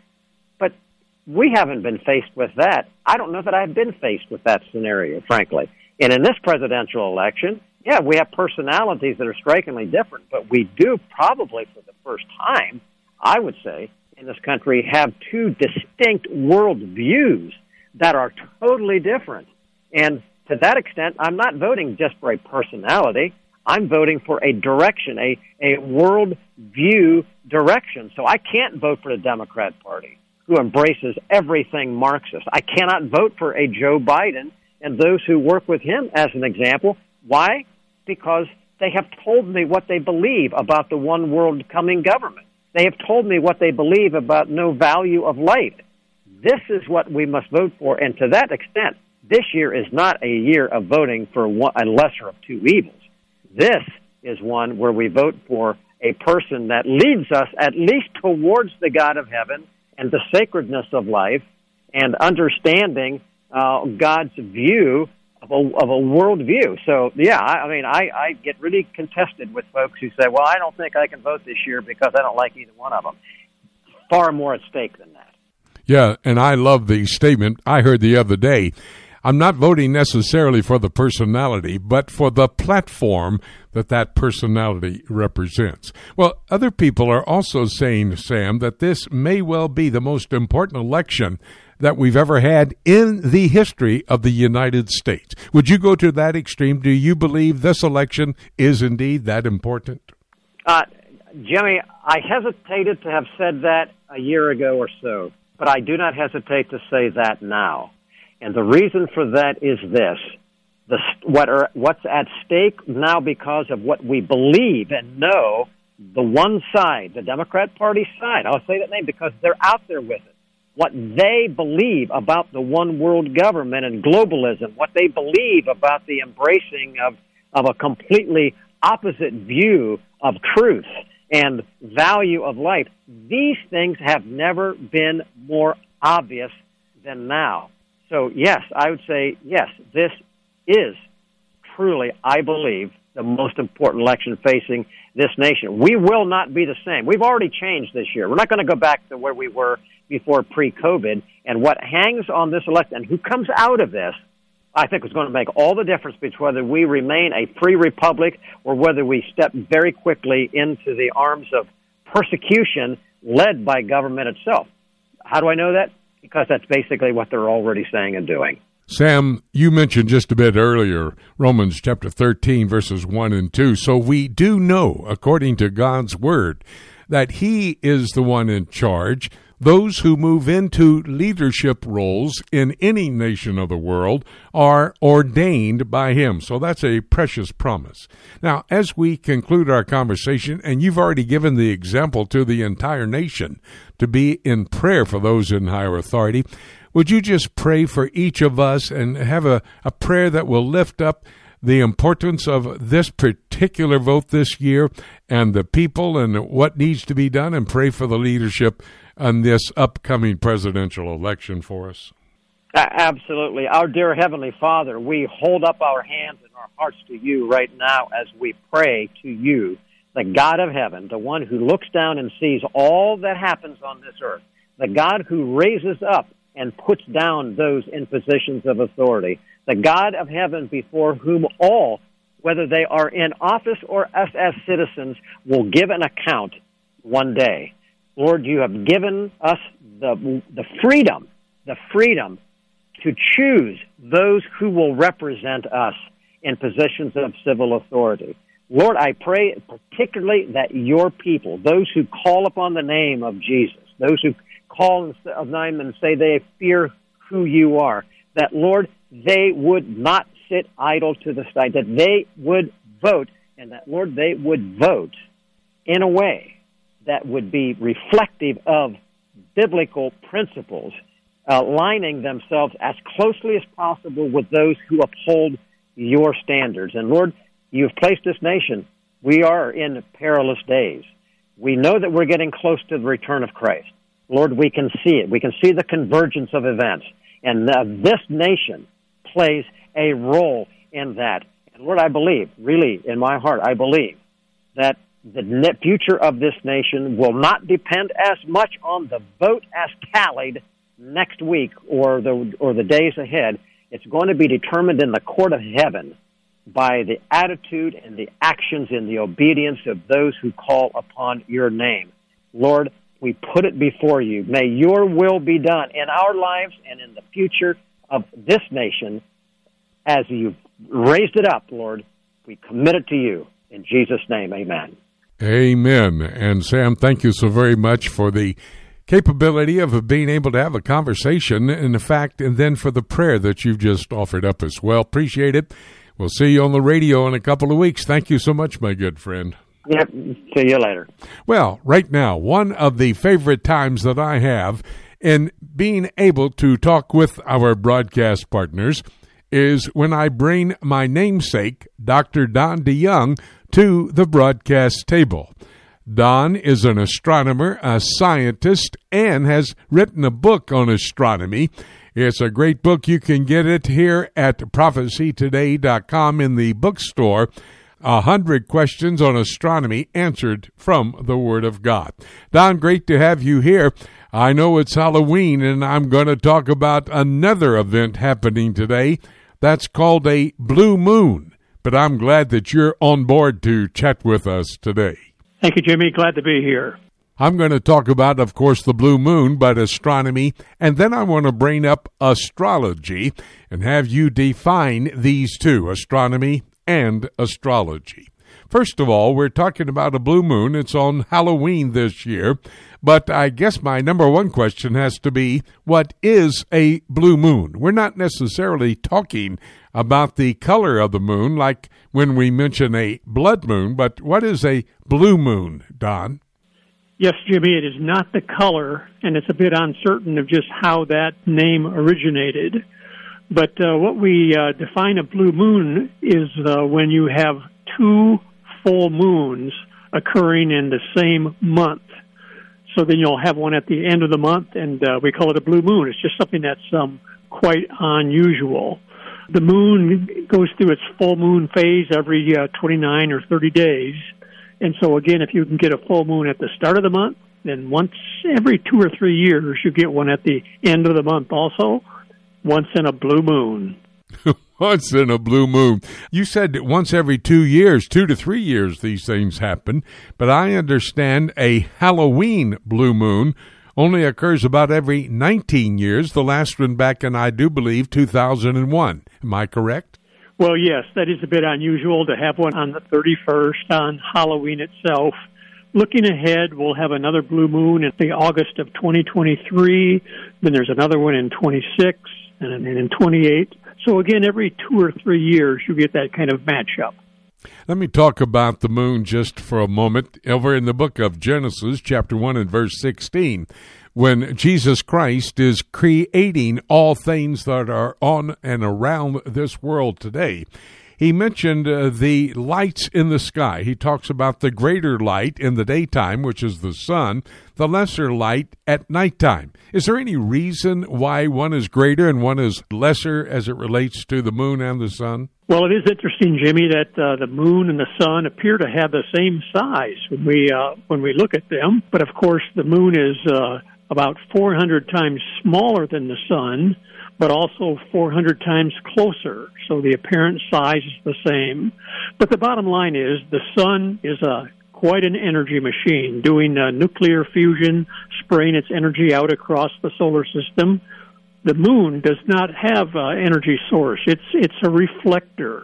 we haven't been faced with that. I don't know that I've been faced with that scenario, frankly. And in this presidential election, yeah, we have personalities that are strikingly different, but we do probably for the first time, I would say, in this country have two distinct world views that are totally different. And to that extent, I'm not voting just for a personality. I'm voting for a direction, a, a world view direction. So I can't vote for the Democrat Party who embraces everything Marxist. I cannot vote for a Joe Biden and those who work with him as an example. Why? Because they have told me what they believe about the one world coming government. They have told me what they believe about no value of life. This is what we must vote for. And to that extent, this year is not a year of voting for one, a lesser of two evils. This is one where we vote for a person that leads us at least towards the God of heaven and the sacredness of life and understanding uh, God's view of a, of a worldview. So, yeah, I, I mean, I, I get really contested with folks who say, well, I don't think I can vote this year because I don't like either one of them. Far more at stake than that. Yeah, and I love the statement I heard the other day. I'm not voting necessarily for the personality, but for the platform that that personality represents. Well, other people are also saying, Sam, that this may well be the most important election that we've ever had in the history of the United States. Would you go to that extreme? Do you believe this election is indeed that important? Uh, Jimmy, I hesitated to have said that a year ago or so, but I do not hesitate to say that now. And the reason for that is this. The, what are, what's at stake now because of what we believe and know, the one side, the Democrat Party side, I'll say that name because they're out there with it what they believe about the one world government and globalism, what they believe about the embracing of, of a completely opposite view of truth and value of life. These things have never been more obvious than now. So, yes, I would say, yes, this is truly, I believe, the most important election facing this nation. We will not be the same. We've already changed this year. We're not going to go back to where we were before pre-COVID. And what hangs on this election and who comes out of this, I think is going to make all the difference between whether we remain a free republic or whether we step very quickly into the arms of persecution led by government itself. How do I know that? Because that's basically what they're already saying and doing. Sam, you mentioned just a bit earlier Romans chapter 13, verses 1 and 2. So we do know, according to God's word, that He is the one in charge. Those who move into leadership roles in any nation of the world are ordained by Him. So that's a precious promise. Now, as we conclude our conversation, and you've already given the example to the entire nation to be in prayer for those in higher authority, would you just pray for each of us and have a, a prayer that will lift up the importance of this particular vote this year and the people and what needs to be done and pray for the leadership on this upcoming presidential election for us? Absolutely. Our dear Heavenly Father, we hold up our hands and our hearts to you right now as we pray to you, the God of heaven, the one who looks down and sees all that happens on this earth, the God who raises up and puts down those in positions of authority. The God of heaven before whom all, whether they are in office or us as citizens, will give an account one day. Lord, you have given us the, the freedom, the freedom to choose those who will represent us in positions of civil authority. Lord, I pray particularly that your people, those who call upon the name of Jesus, those who call of name and say they fear who you are. That, Lord, they would not sit idle to the side, that they would vote, and that, Lord, they would vote in a way that would be reflective of biblical principles, aligning themselves as closely as possible with those who uphold your standards. And Lord, you've placed this nation. We are in perilous days. We know that we're getting close to the return of Christ. Lord, we can see it. We can see the convergence of events. And uh, this nation plays a role in that. And Lord, I believe, really, in my heart, I believe that the future of this nation will not depend as much on the vote as tallied next week or the, or the days ahead. It's going to be determined in the court of heaven by the attitude and the actions and the obedience of those who call upon your name. Lord, we put it before you. May your will be done in our lives and in the future of this nation as you've raised it up, Lord. We commit it to you. In Jesus' name, amen. Amen. And Sam, thank you so very much for the capability of being able to have a conversation in the fact and then for the prayer that you've just offered up as well. Appreciate it. We'll see you on the radio in a couple of weeks. Thank you so much, my good friend. Yep. See you later. Well, right now, one of the favorite times that I have in being able to talk with our broadcast partners is when I bring my namesake, Dr. Don DeYoung, to the broadcast table. Don is an astronomer, a scientist, and has written a book on astronomy. It's a great book. You can get it here at prophecytoday.com in the bookstore. A hundred questions on astronomy answered from the Word of God. Don, great to have you here. I know it's Halloween, and I'm going to talk about another event happening today. That's called a blue moon. But I'm glad that you're on board to chat with us today. Thank you, Jimmy. Glad to be here. I'm going to talk about, of course, the blue moon, but astronomy, and then I want to bring up astrology and have you define these two astronomy and astrology. First of all, we're talking about a blue moon. It's on Halloween this year. But I guess my number one question has to be what is a blue moon? We're not necessarily talking about the color of the moon like when we mention a blood moon, but what is a blue moon, Don? Yes, Jimmy, it is not the color, and it's a bit uncertain of just how that name originated. But uh, what we uh, define a blue moon is uh, when you have two full moons occurring in the same month. So then you'll have one at the end of the month, and uh, we call it a blue moon. It's just something that's um, quite unusual. The moon goes through its full moon phase every uh, 29 or 30 days. And so, again, if you can get a full moon at the start of the month, then once every two or three years, you get one at the end of the month also, once in a blue moon. once in a blue moon. You said once every two years, two to three years, these things happen. But I understand a Halloween blue moon only occurs about every 19 years, the last one back in, I do believe, 2001. Am I correct? Well, yes, that is a bit unusual to have one on the 31st on Halloween itself. Looking ahead, we'll have another blue moon in the August of 2023. Then there's another one in 26 and then in 28. So again, every two or three years, you get that kind of matchup. Let me talk about the moon just for a moment. Over in the book of Genesis, chapter 1 and verse 16, when Jesus Christ is creating all things that are on and around this world today, he mentioned uh, the lights in the sky. He talks about the greater light in the daytime, which is the sun, the lesser light at nighttime. Is there any reason why one is greater and one is lesser as it relates to the moon and the sun? Well, it is interesting, Jimmy, that uh, the moon and the sun appear to have the same size when we uh, when we look at them. But of course, the moon is uh, about 400 times smaller than the sun but also 400 times closer. So the apparent size is the same. But the bottom line is the sun is a quite an energy machine, doing nuclear fusion, spraying its energy out across the solar system. The moon does not have an energy source. It's it's a reflector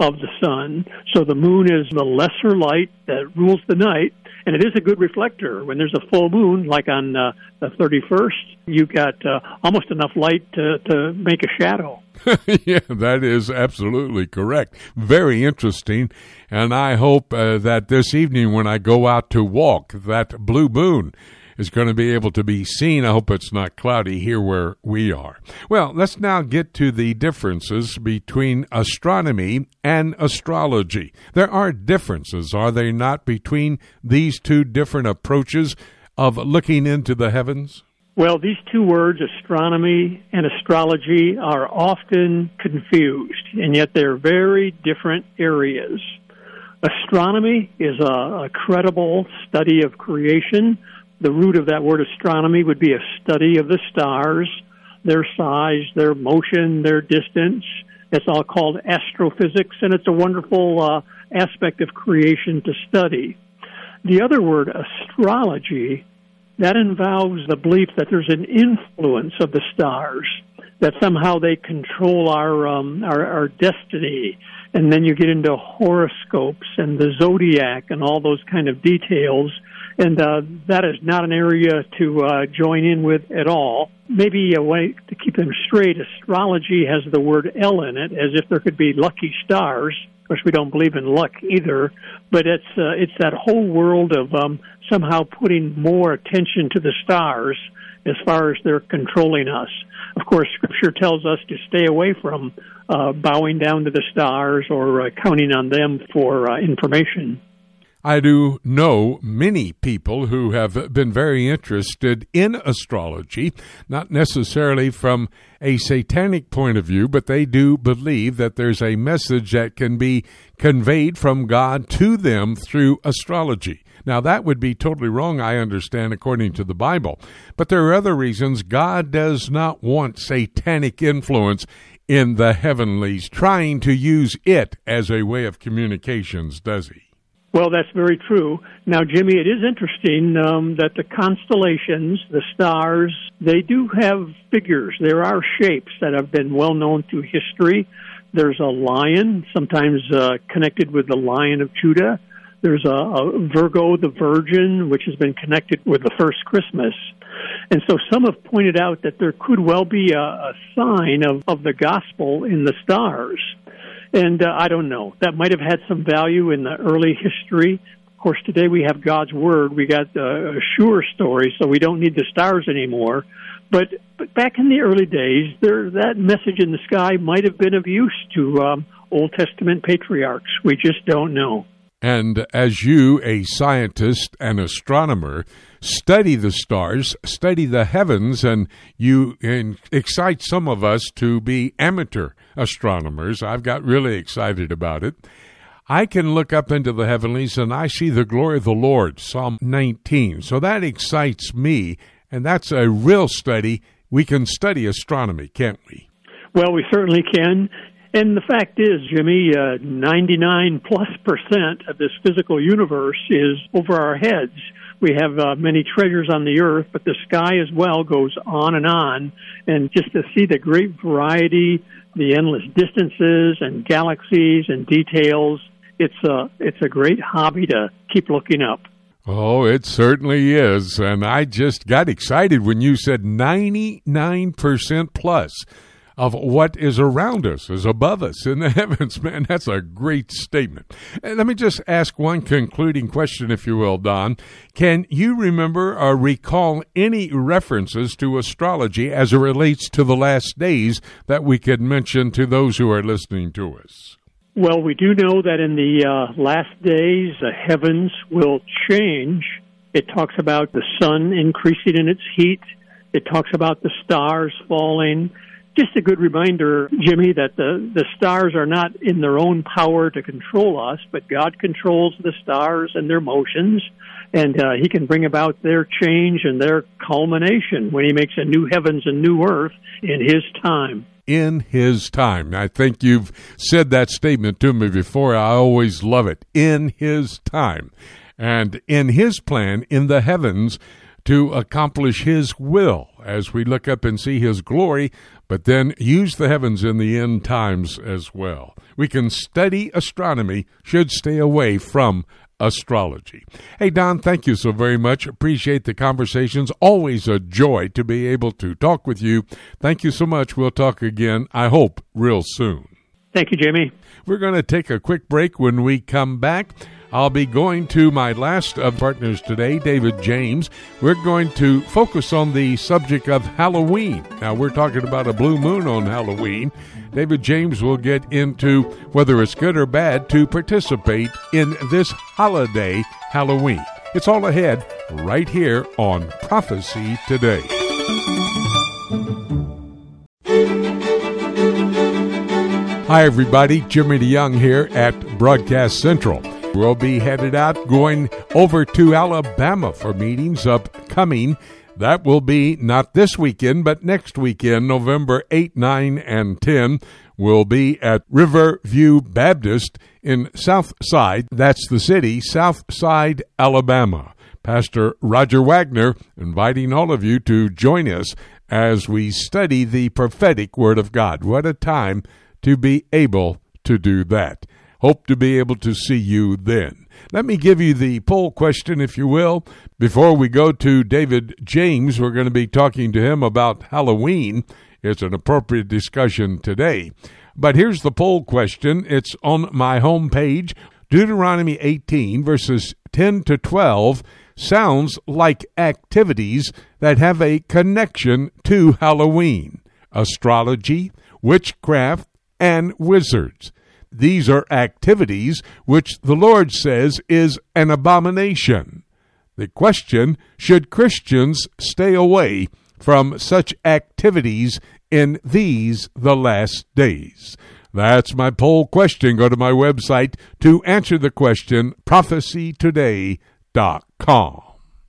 of the sun. So the moon is the lesser light that rules the night, and it is a good reflector. When there's a full moon, like on uh, the 31st, you've got uh, almost enough light to, to make a shadow. yeah, that is absolutely correct. Very interesting. And I hope uh, that this evening, when I go out to walk, that blue moon is going to be able to be seen. I hope it's not cloudy here where we are. Well, let's now get to the differences between astronomy and astrology. There are differences, are there not, between these two different approaches of looking into the heavens? Well, these two words, astronomy and astrology, are often confused, and yet they're very different areas. Astronomy is a, a credible study of creation the root of that word astronomy would be a study of the stars, their size, their motion, their distance. It's all called astrophysics, and it's a wonderful uh, aspect of creation to study. The other word, astrology, that involves the belief that there's an influence of the stars, that somehow they control our um, our, our destiny, and then you get into horoscopes and the zodiac and all those kind of details and uh, that is not an area to uh, join in with at all. Maybe a way to keep them straight, astrology has the word L in it, as if there could be lucky stars. Of course, we don't believe in luck either, but it's uh, it's that whole world of um, somehow putting more attention to the stars as far as they're controlling us. Of course, Scripture tells us to stay away from uh, bowing down to the stars or uh, counting on them for uh, information. I do know many people who have been very interested in astrology, not necessarily from a satanic point of view, but they do believe that there's a message that can be conveyed from God to them through astrology. Now, that would be totally wrong, I understand, according to the Bible. But there are other reasons God does not want satanic influence in the heavenlies, trying to use it as a way of communications, does he? Well, that's very true. Now, Jimmy, it is interesting um, that the constellations, the stars, they do have figures. There are shapes that have been well known through history. There's a lion, sometimes uh, connected with the Lion of Judah. There's a, a Virgo, the Virgin, which has been connected with the first Christmas. And so some have pointed out that there could well be a, a sign of, of the gospel in the stars. And uh, I don't know. That might have had some value in the early history. Of course, today we have God's Word. We got uh, a sure story, so we don't need the stars anymore. But, but back in the early days, there, that message in the sky might have been of use to um, Old Testament patriarchs. We just don't know. And as you, a scientist and astronomer, study the stars, study the heavens, and you excite some of us to be amateur astronomers. I've got really excited about it. I can look up into the heavenlies and I see the glory of the Lord, Psalm 19. So that excites me, and that's a real study. We can study astronomy, can't we? Well, we certainly can. And the fact is, Jimmy, uh, 99 plus percent of this physical universe is over our heads. We have uh, many treasures on the earth, but the sky as well goes on and on. And just to see the great variety, the endless distances and galaxies and details, it's a, it's a great hobby to keep looking up. Oh, it certainly is. And I just got excited when you said 99% plus of what is around us, is above us in the heavens. Man, that's a great statement. And let me just ask one concluding question, if you will, Don. Can you remember or recall any references to astrology as it relates to the last days that we could mention to those who are listening to us? Well, we do know that in the uh, last days, the heavens will change. It talks about the sun increasing in its heat. It talks about the stars falling just a good reminder, Jimmy, that the, the stars are not in their own power to control us, but God controls the stars and their motions, and uh, He can bring about their change and their culmination when He makes a new heavens and new earth in His time. In His time. I think you've said that statement to me before. I always love it. In His time. And in His plan in the heavens, to accomplish His will as we look up and see His glory, but then use the heavens in the end times as well. We can study astronomy, should stay away from astrology. Hey, Don, thank you so very much. Appreciate the conversations. Always a joy to be able to talk with you. Thank you so much. We'll talk again, I hope, real soon. Thank you, Jamie. We're going to take a quick break when we come back. I'll be going to my last of partners today, David James. We're going to focus on the subject of Halloween. Now, we're talking about a blue moon on Halloween. David James will get into whether it's good or bad to participate in this holiday, Halloween. It's all ahead right here on Prophecy Today. Hi, everybody. Jimmy DeYoung here at Broadcast Central. We'll be headed out going over to Alabama for meetings upcoming. That will be not this weekend, but next weekend, November 8, 9, and 10. We'll be at Riverview Baptist in South Side. That's the city, Southside, Alabama. Pastor Roger Wagner inviting all of you to join us as we study the prophetic Word of God. What a time to be able to do that. Hope to be able to see you then. Let me give you the poll question, if you will. Before we go to David James, we're going to be talking to him about Halloween. It's an appropriate discussion today. But here's the poll question. It's on my home page, Deuteronomy 18, verses 10 to 12 sounds like activities that have a connection to Halloween astrology, witchcraft, and wizards. These are activities which the Lord says is an abomination. The question should Christians stay away from such activities in these, the last days? That's my poll question. Go to my website to answer the question, prophecytoday.com.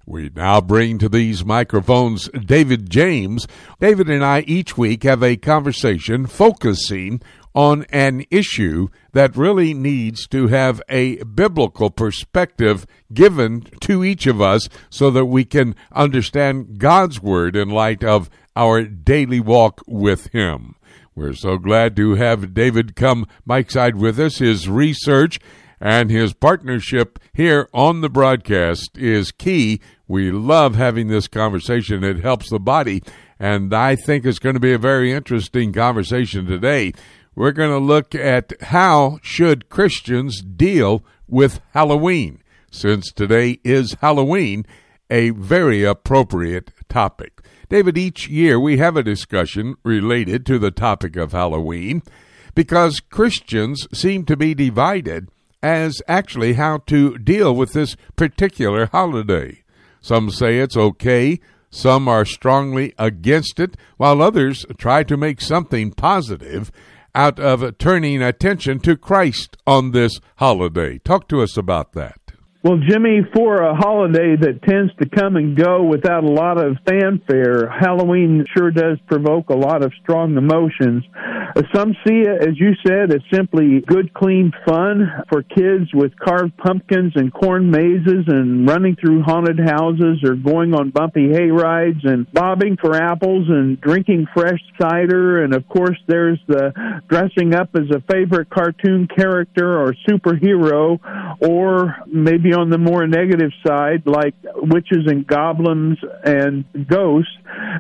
We now bring to these microphones David James. David and I each week have a conversation focusing on an issue that really needs to have a biblical perspective given to each of us so that we can understand God's Word in light of our daily walk with Him. We're so glad to have David come Mike side with us. His research and his partnership here on the broadcast is key. We love having this conversation. It helps the body. And I think it's going to be a very interesting conversation today we're going to look at how should Christians deal with Halloween. Since today is Halloween, a very appropriate topic. David, each year we have a discussion related to the topic of Halloween because Christians seem to be divided as actually how to deal with this particular holiday. Some say it's okay, some are strongly against it, while others try to make something positive out of turning attention to Christ on this holiday. Talk to us about that. Well, Jimmy, for a holiday that tends to come and go without a lot of fanfare, Halloween sure does provoke a lot of strong emotions. Uh, some see it, as you said, as simply good, clean fun for kids with carved pumpkins and corn mazes and running through haunted houses or going on bumpy hay rides and bobbing for apples and drinking fresh cider. And of course, there's the dressing up as a favorite cartoon character or superhero or maybe maybe on the more negative side, like witches and goblins and ghosts,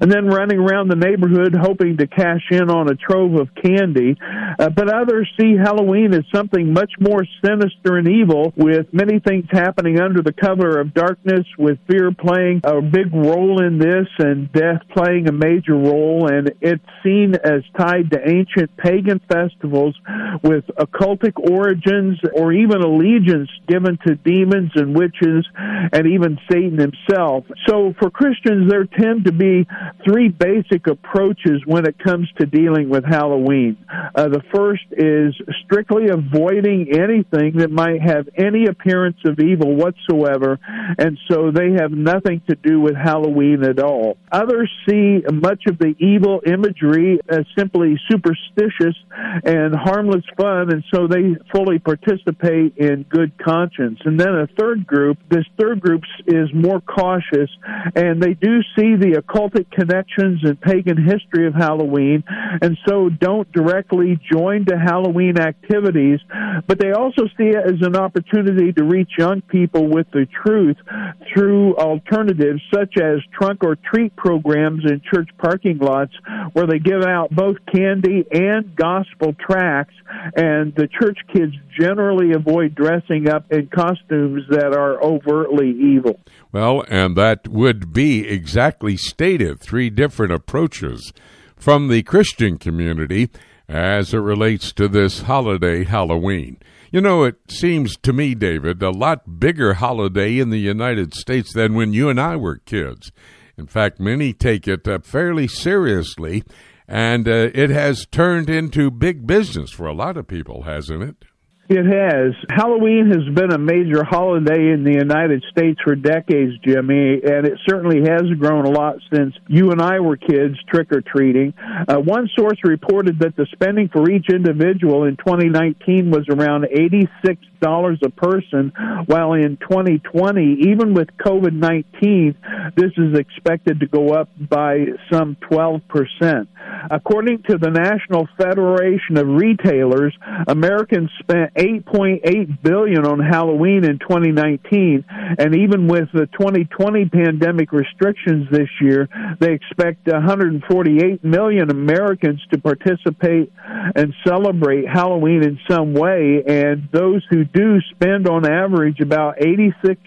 and then running around the neighborhood hoping to cash in on a trove of candy. Uh, but others see Halloween as something much more sinister and evil, with many things happening under the cover of darkness, with fear playing a big role in this and death playing a major role. And it's seen as tied to ancient pagan festivals with occultic origins or even allegiance given to demons and witches and even Satan himself. So for Christians, there tend to be three basic approaches when it comes to dealing with Halloween. Uh, the first is strictly avoiding anything that might have any appearance of evil whatsoever, and so they have nothing to do with Halloween at all. Others see much of the evil imagery as simply superstitious and harmless fun, and so they fully participate in good conscience. And then a third group, this third group is more cautious, and they do see the occultic connections and pagan history of Halloween, and so don't directly join to Halloween activities, but they also see it as an opportunity to reach young people with the truth through alternatives such as trunk or treat programs in church parking lots where they give out both candy and gospel tracts, and the church kids generally avoid dressing up in costumes that are overtly evil. Well, and that would be exactly stated three different approaches from the Christian community as it relates to this holiday, Halloween. You know, it seems to me, David, a lot bigger holiday in the United States than when you and I were kids. In fact, many take it uh, fairly seriously, and uh, it has turned into big business for a lot of people, hasn't it? It has. Halloween has been a major holiday in the United States for decades, Jimmy, and it certainly has grown a lot since you and I were kids trick or treating. Uh, one source reported that the spending for each individual in 2019 was around $86 a person, while in 2020, even with COVID 19, this is expected to go up by some 12%. According to the National Federation of Retailers, Americans spent 8.8 billion on Halloween in 2019, and even with the 2020 pandemic restrictions this year, they expect 148 million Americans to participate and celebrate Halloween in some way. And those who do spend on average about 86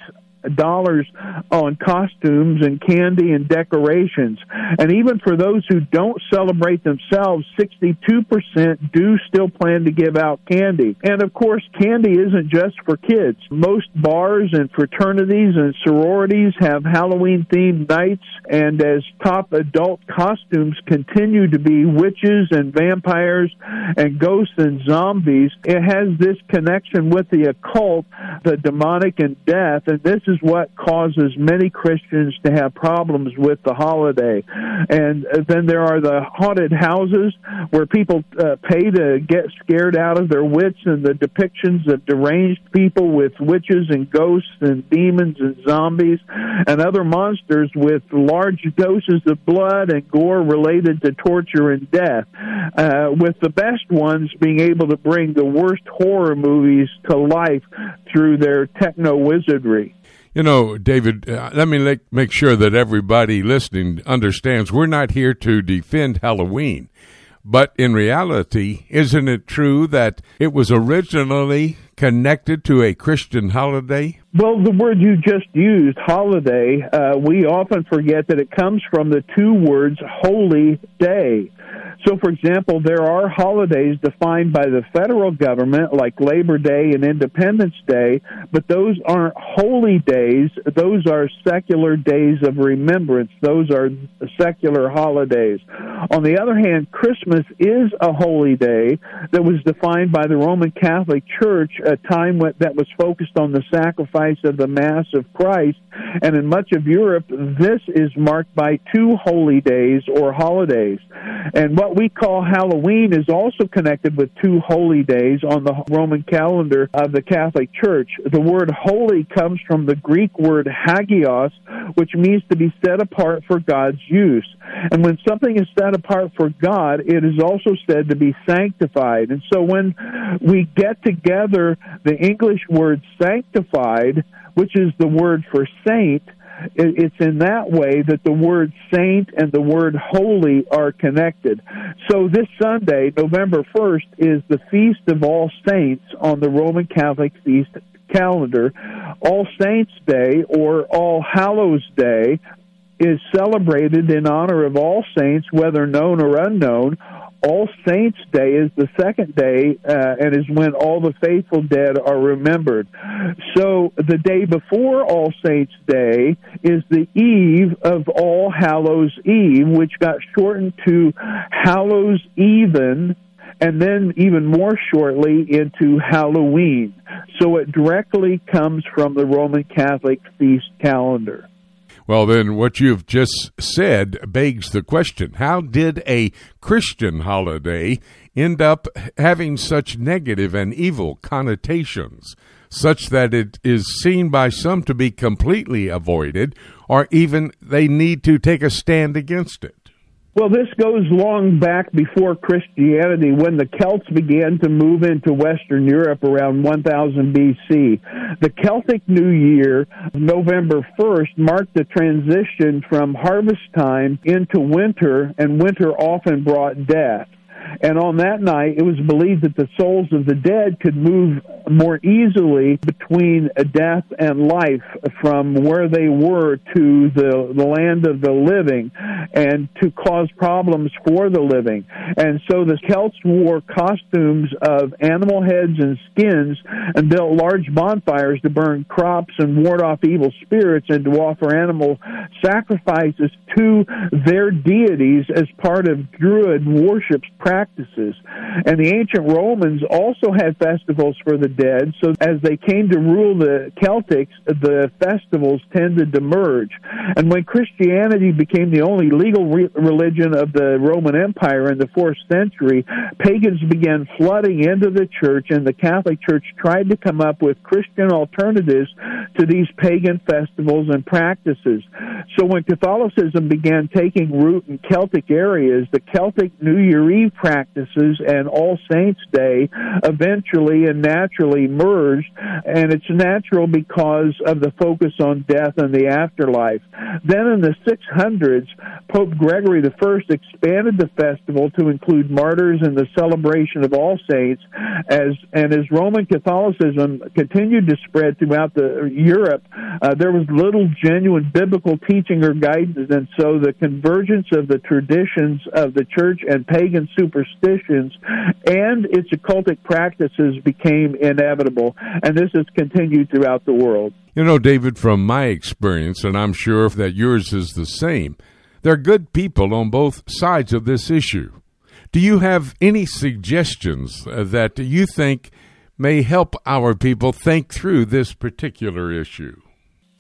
dollars on costumes and candy and decorations. And even for those who don't celebrate themselves, 62% do still plan to give out candy. And of course, candy isn't just for kids. Most bars and fraternities and sororities have Halloween themed nights, and as top adult costumes continue to be witches and vampires and ghosts and zombies, it has this connection with the occult, the demonic, and death, and this is what causes many Christians to have problems with the holiday. And then there are the haunted houses where people uh, pay to get scared out of their wits, and the depictions of deranged people with witches and ghosts and demons and zombies and other monsters with large doses of blood and gore related to torture and death, uh, with the best ones being able to bring the worst horror movies to life through their techno wizardry. You know, David, uh, let me make, make sure that everybody listening understands we're not here to defend Halloween. But in reality, isn't it true that it was originally connected to a Christian holiday? Well, the word you just used, holiday, uh, we often forget that it comes from the two words holy day. So, for example, there are holidays defined by the federal government, like Labor Day and Independence Day, but those aren't holy days. Those are secular days of remembrance. Those are secular holidays. On the other hand, Christmas is a holy day that was defined by the Roman Catholic Church, a time that was focused on the sacrifice of the Mass of Christ. And in much of Europe, this is marked by two holy days or holidays. And what we call Halloween is also connected with two holy days on the Roman calendar of the Catholic Church. The word holy comes from the Greek word hagios, which means to be set apart for God's use. And when something is set apart for God, it is also said to be sanctified. And so when we get together the English word sanctified, which is the word for saint, it's in that way that the word saint and the word holy are connected. So this Sunday, November 1st, is the Feast of All Saints on the Roman Catholic feast calendar. All Saints Day or All Hallows Day is celebrated in honor of all saints, whether known or unknown, all Saints Day is the second day, uh, and is when all the faithful dead are remembered. So the day before All Saints Day is the eve of All Hallows Eve, which got shortened to Hallows Even, and then even more shortly into Halloween. So it directly comes from the Roman Catholic feast calendar. Well, then, what you've just said begs the question how did a Christian holiday end up having such negative and evil connotations, such that it is seen by some to be completely avoided, or even they need to take a stand against it? Well, this goes long back before Christianity when the Celts began to move into Western Europe around 1000 BC. The Celtic New Year, November 1st, marked the transition from harvest time into winter, and winter often brought death. And on that night, it was believed that the souls of the dead could move more easily between death and life from where they were to the, the land of the living and to cause problems for the living. And so the Celts wore costumes of animal heads and skins and built large bonfires to burn crops and ward off evil spirits and to offer animal sacrifices to their deities as part of Druid worship practices. And the ancient Romans also had festivals for the dead, so as they came to rule the Celtics, the festivals tended to merge. And when Christianity became the only legal re- religion of the Roman Empire in the fourth century, pagans began flooding into the church, and the Catholic Church tried to come up with Christian alternatives to these pagan festivals and practices. So when Catholicism began taking root in Celtic areas, the Celtic New Year Eve practices and All Saints Day eventually and naturally merged, and it's natural because of the focus on death and the afterlife. Then in the 600s, Pope Gregory I expanded the festival to include martyrs and the celebration of all saints, as and as Roman Catholicism continued to spread throughout the Europe, uh, there was little genuine biblical teaching or guidance, and so the convergence of the traditions of the church and pagan superstitions and its occultic practices became inevitable, and this has continued throughout the world. You know, David, from my experience, and I'm sure that yours is the same, there are good people on both sides of this issue. Do you have any suggestions uh, that you think may help our people think through this particular issue?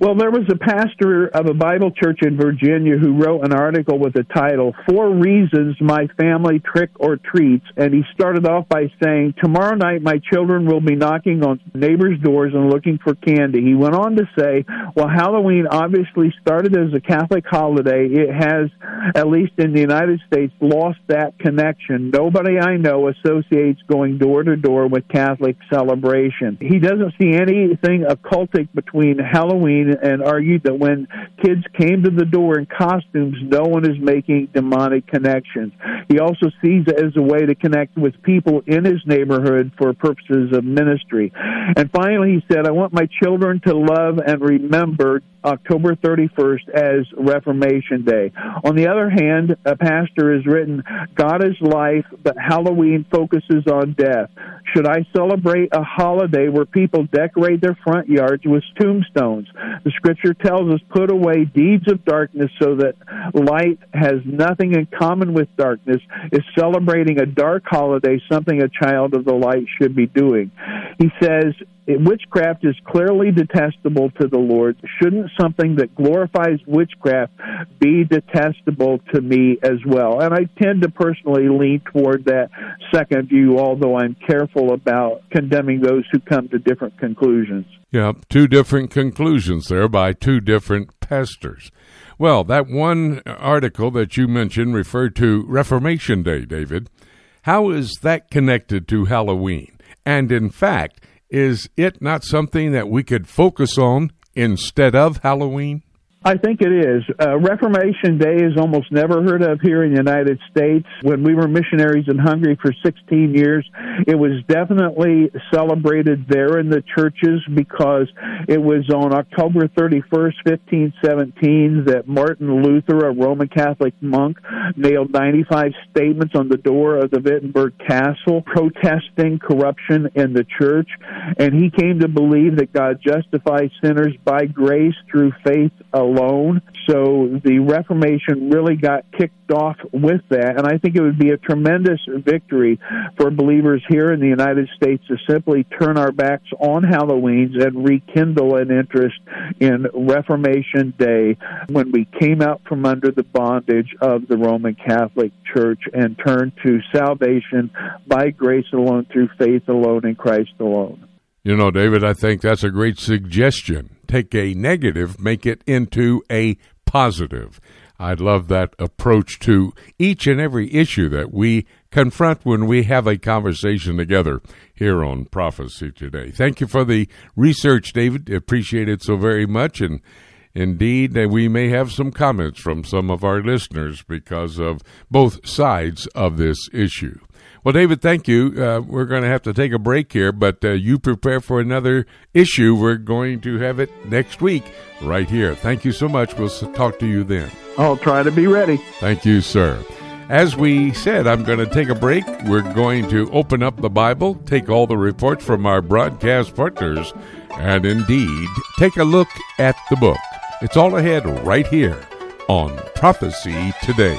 Well, there was a pastor of a Bible church in Virginia who wrote an article with the title, Four Reasons My Family Trick or Treats. And he started off by saying, Tomorrow night my children will be knocking on neighbors' doors and looking for candy. He went on to say, Well, Halloween obviously started as a Catholic holiday. It has, at least in the United States, lost that connection. Nobody I know associates going door to door with Catholic celebration. He doesn't see anything occultic between Halloween and argued that when kids came to the door in costumes, no one is making demonic connections. He also sees it as a way to connect with people in his neighborhood for purposes of ministry. And finally, he said, I want my children to love and remember October 31st as Reformation Day. On the other hand, a pastor has written, God is life, but Halloween focuses on death. Should I celebrate a holiday where people decorate their front yards with tombstones? The scripture tells us, put away deeds of darkness so that light has nothing in common with darkness. Is celebrating a dark holiday something a child of the light should be doing? He says, witchcraft is clearly detestable to the Lord. Shouldn't something that glorifies witchcraft be detestable to me as well? And I tend to personally lean toward that second view, although I'm careful about condemning those who come to different conclusions. Yeah, two different conclusions there by two different pastors. Well, that one article that you mentioned referred to Reformation Day, David. How is that connected to Halloween? And in fact, is it not something that we could focus on instead of Halloween? I think it is. Uh, Reformation Day is almost never heard of here in the United States. When we were missionaries in Hungary for 16 years, it was definitely celebrated there in the churches because it was on October 31st, 1517, that Martin Luther, a Roman Catholic monk, nailed 95 statements on the door of the Wittenberg Castle protesting corruption in the church. And he came to believe that God justifies sinners by grace through faith alone alone. So the Reformation really got kicked off with that, and I think it would be a tremendous victory for believers here in the United States to simply turn our backs on Halloween's and rekindle an interest in Reformation Day when we came out from under the bondage of the Roman Catholic Church and turned to salvation by grace alone, through faith alone, in Christ alone. You know, David, I think that's a great suggestion. Take a negative, make it into a positive. I love that approach to each and every issue that we confront when we have a conversation together here on Prophecy Today. Thank you for the research, David. Appreciate it so very much. And indeed, uh, we may have some comments from some of our listeners because of both sides of this issue. Well, David, thank you. Uh, we're going to have to take a break here, but uh, you prepare for another issue. We're going to have it next week right here. Thank you so much. We'll talk to you then. I'll try to be ready. Thank you, sir. As we said, I'm going to take a break. We're going to open up the Bible, take all the reports from our broadcast partners, and indeed take a look at the book. It's all ahead right here on Prophecy Today.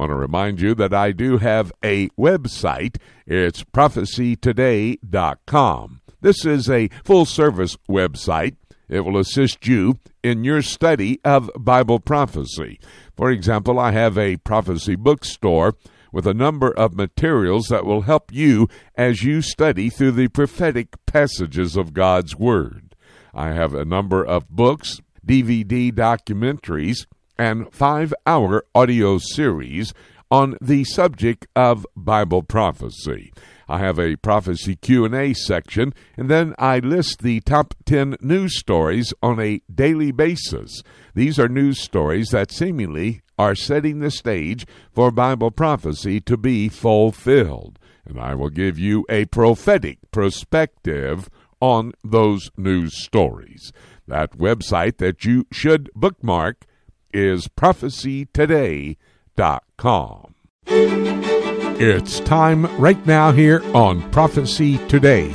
want to remind you that I do have a website. It's prophecytoday.com. This is a full service website. It will assist you in your study of Bible prophecy. For example, I have a prophecy bookstore with a number of materials that will help you as you study through the prophetic passages of God's Word. I have a number of books, DVD documentaries, and five hour audio series on the subject of Bible prophecy. I have a prophecy Q&A section and then I list the top 10 news stories on a daily basis. These are news stories that seemingly are setting the stage for Bible prophecy to be fulfilled. And I will give you a prophetic perspective on those news stories. That website that you should bookmark is prophecytoday.com. It's time right now here on Prophecy Today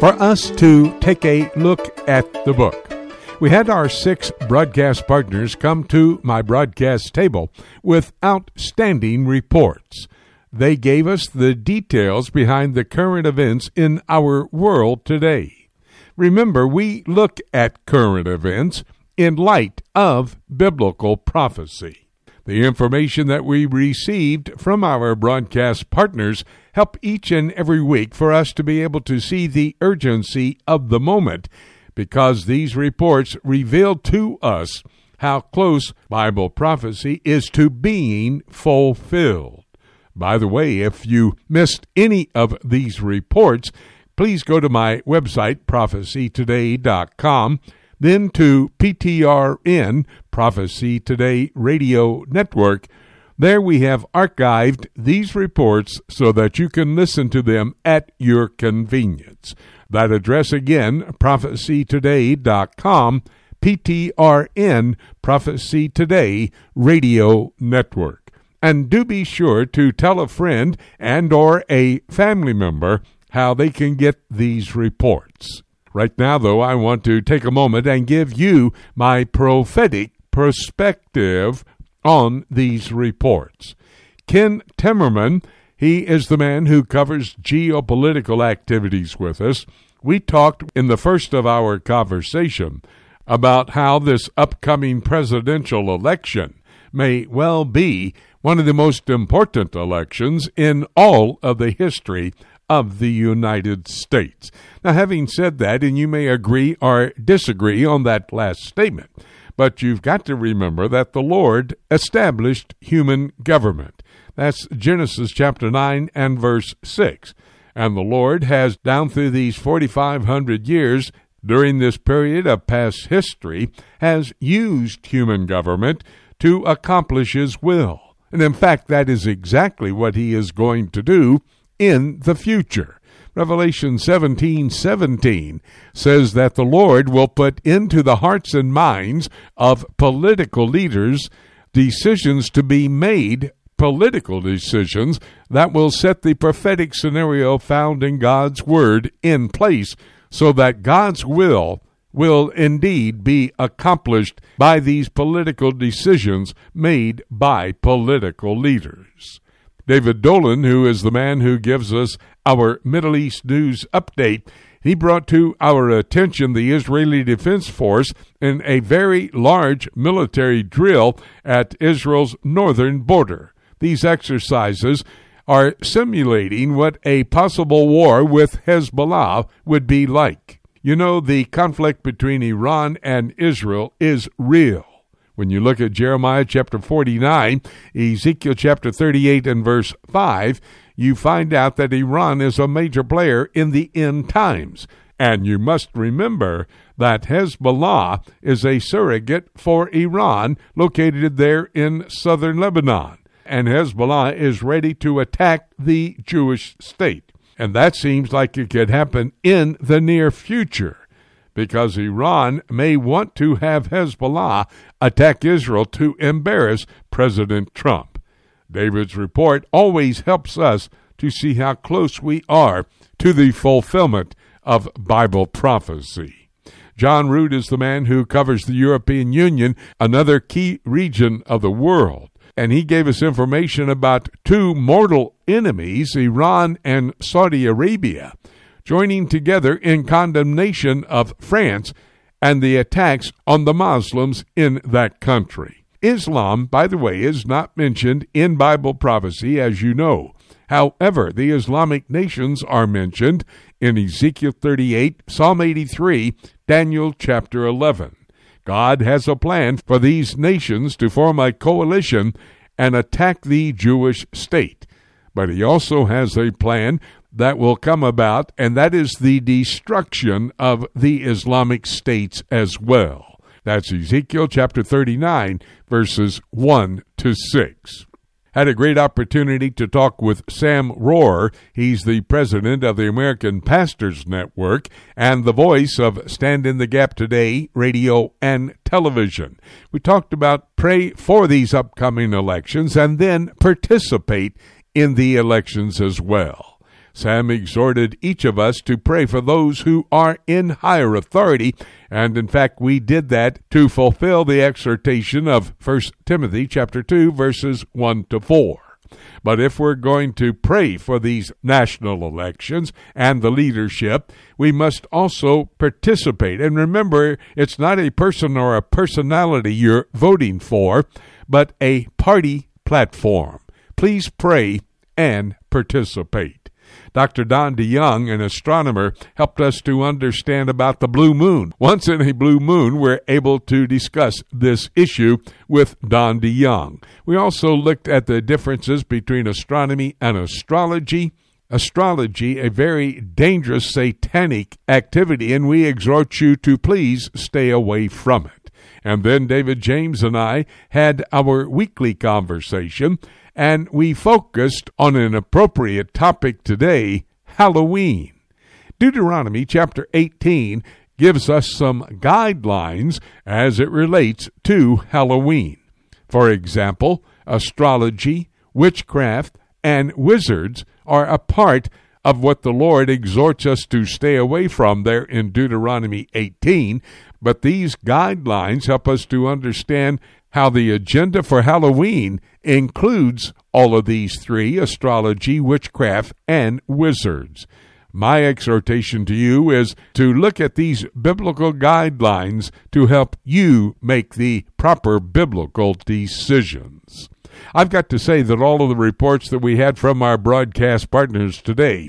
for us to take a look at the book. We had our six broadcast partners come to my broadcast table with outstanding reports. They gave us the details behind the current events in our world today. Remember, we look at current events in light of biblical prophecy. The information that we received from our broadcast partners help each and every week for us to be able to see the urgency of the moment because these reports reveal to us how close Bible prophecy is to being fulfilled. By the way, if you missed any of these reports, please go to my website, prophecytoday.com then to PTRN, Prophecy Today Radio Network. There we have archived these reports so that you can listen to them at your convenience. That address again, prophecytoday.com, PTRN, Prophecy Today Radio Network. And do be sure to tell a friend and or a family member how they can get these reports. Right now, though, I want to take a moment and give you my prophetic perspective on these reports. Ken Timmerman, he is the man who covers geopolitical activities with us. We talked in the first of our conversation about how this upcoming presidential election may well be one of the most important elections in all of the history of the United States. Now, having said that, and you may agree or disagree on that last statement, but you've got to remember that the Lord established human government. That's Genesis chapter 9 and verse 6. And the Lord has, down through these 4,500 years, during this period of past history, has used human government to accomplish His will. And in fact, that is exactly what He is going to do in the future. Revelation 17 17 says that the Lord will put into the hearts and minds of political leaders decisions to be made, political decisions that will set the prophetic scenario found in God's Word in place so that God's will will indeed be accomplished by these political decisions made by political leaders. David Dolan, who is the man who gives us our Middle East news update, he brought to our attention the Israeli Defense Force in a very large military drill at Israel's northern border. These exercises are simulating what a possible war with Hezbollah would be like. You know, the conflict between Iran and Israel is real. When you look at Jeremiah chapter 49, Ezekiel chapter 38 and verse 5, you find out that Iran is a major player in the end times. And you must remember that Hezbollah is a surrogate for Iran located there in southern Lebanon. And Hezbollah is ready to attack the Jewish state. And that seems like it could happen in the near future because Iran may want to have Hezbollah attack Israel to embarrass President Trump. David's report always helps us to see how close we are to the fulfillment of Bible prophecy. John Root is the man who covers the European Union, another key region of the world. And he gave us information about two mortal enemies, Iran and Saudi Arabia, joining together in condemnation of France and the attacks on the Muslims in that country. Islam, by the way, is not mentioned in Bible prophecy, as you know. However, the Islamic nations are mentioned in Ezekiel 38, Psalm 83, Daniel chapter 11. God has a plan for these nations to form a coalition and attack the Jewish state. But he also has a plan that will come about, and that is the destruction of the Islamic states as well. That's Ezekiel chapter 39, verses 1 to 6. Had a great opportunity to talk with Sam Rohrer. He's the president of the American Pastors Network and the voice of Stand in the Gap Today radio and television. We talked about pray for these upcoming elections and then participate in the elections as well. Sam exhorted each of us to pray for those who are in higher authority, and in fact we did that to fulfill the exhortation of 1 Timothy chapter 2 verses 1 to 4. But if we're going to pray for these national elections and the leadership, we must also participate. And remember, it's not a person or a personality you're voting for, but a party platform. Please pray and participate. Dr. Don DeYoung, an astronomer, helped us to understand about the blue moon. Once in a blue moon, we're able to discuss this issue with Don DeYoung. We also looked at the differences between astronomy and astrology astrology a very dangerous satanic activity, and we exhort you to please stay away from it. And then David James and I had our weekly conversation and we focused on an appropriate topic today Halloween. Deuteronomy chapter 18 gives us some guidelines as it relates to Halloween. For example, astrology, witchcraft, and wizards are a part of what the Lord exhorts us to stay away from there in Deuteronomy 18, but these guidelines help us to understand how the agenda for Halloween includes all of these three astrology, witchcraft, and wizards. My exhortation to you is to look at these biblical guidelines to help you make the proper biblical decisions. I've got to say that all of the reports that we had from our broadcast partners today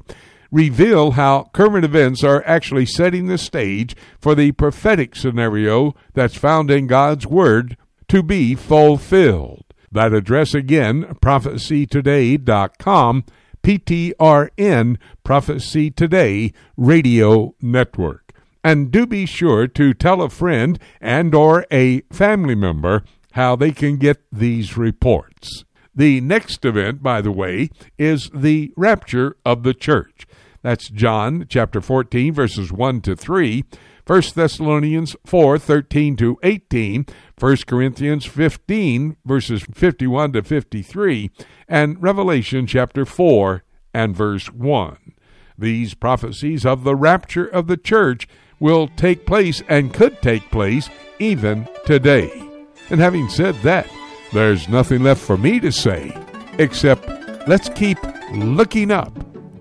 reveal how current events are actually setting the stage for the prophetic scenario that's found in God's Word to be fulfilled. That address again, prophecytoday.com, PTRN, Prophecy Today Radio Network. And do be sure to tell a friend and or a family member how they can get these reports. The next event, by the way, is the rapture of the church. That's John chapter 14 verses 1 to 3 1 Thessalonians 4 13 to 18, 1 Corinthians 15, verses 51 to 53, and Revelation chapter 4 and verse 1. These prophecies of the rapture of the church will take place and could take place even today. And having said that, there's nothing left for me to say except let's keep looking up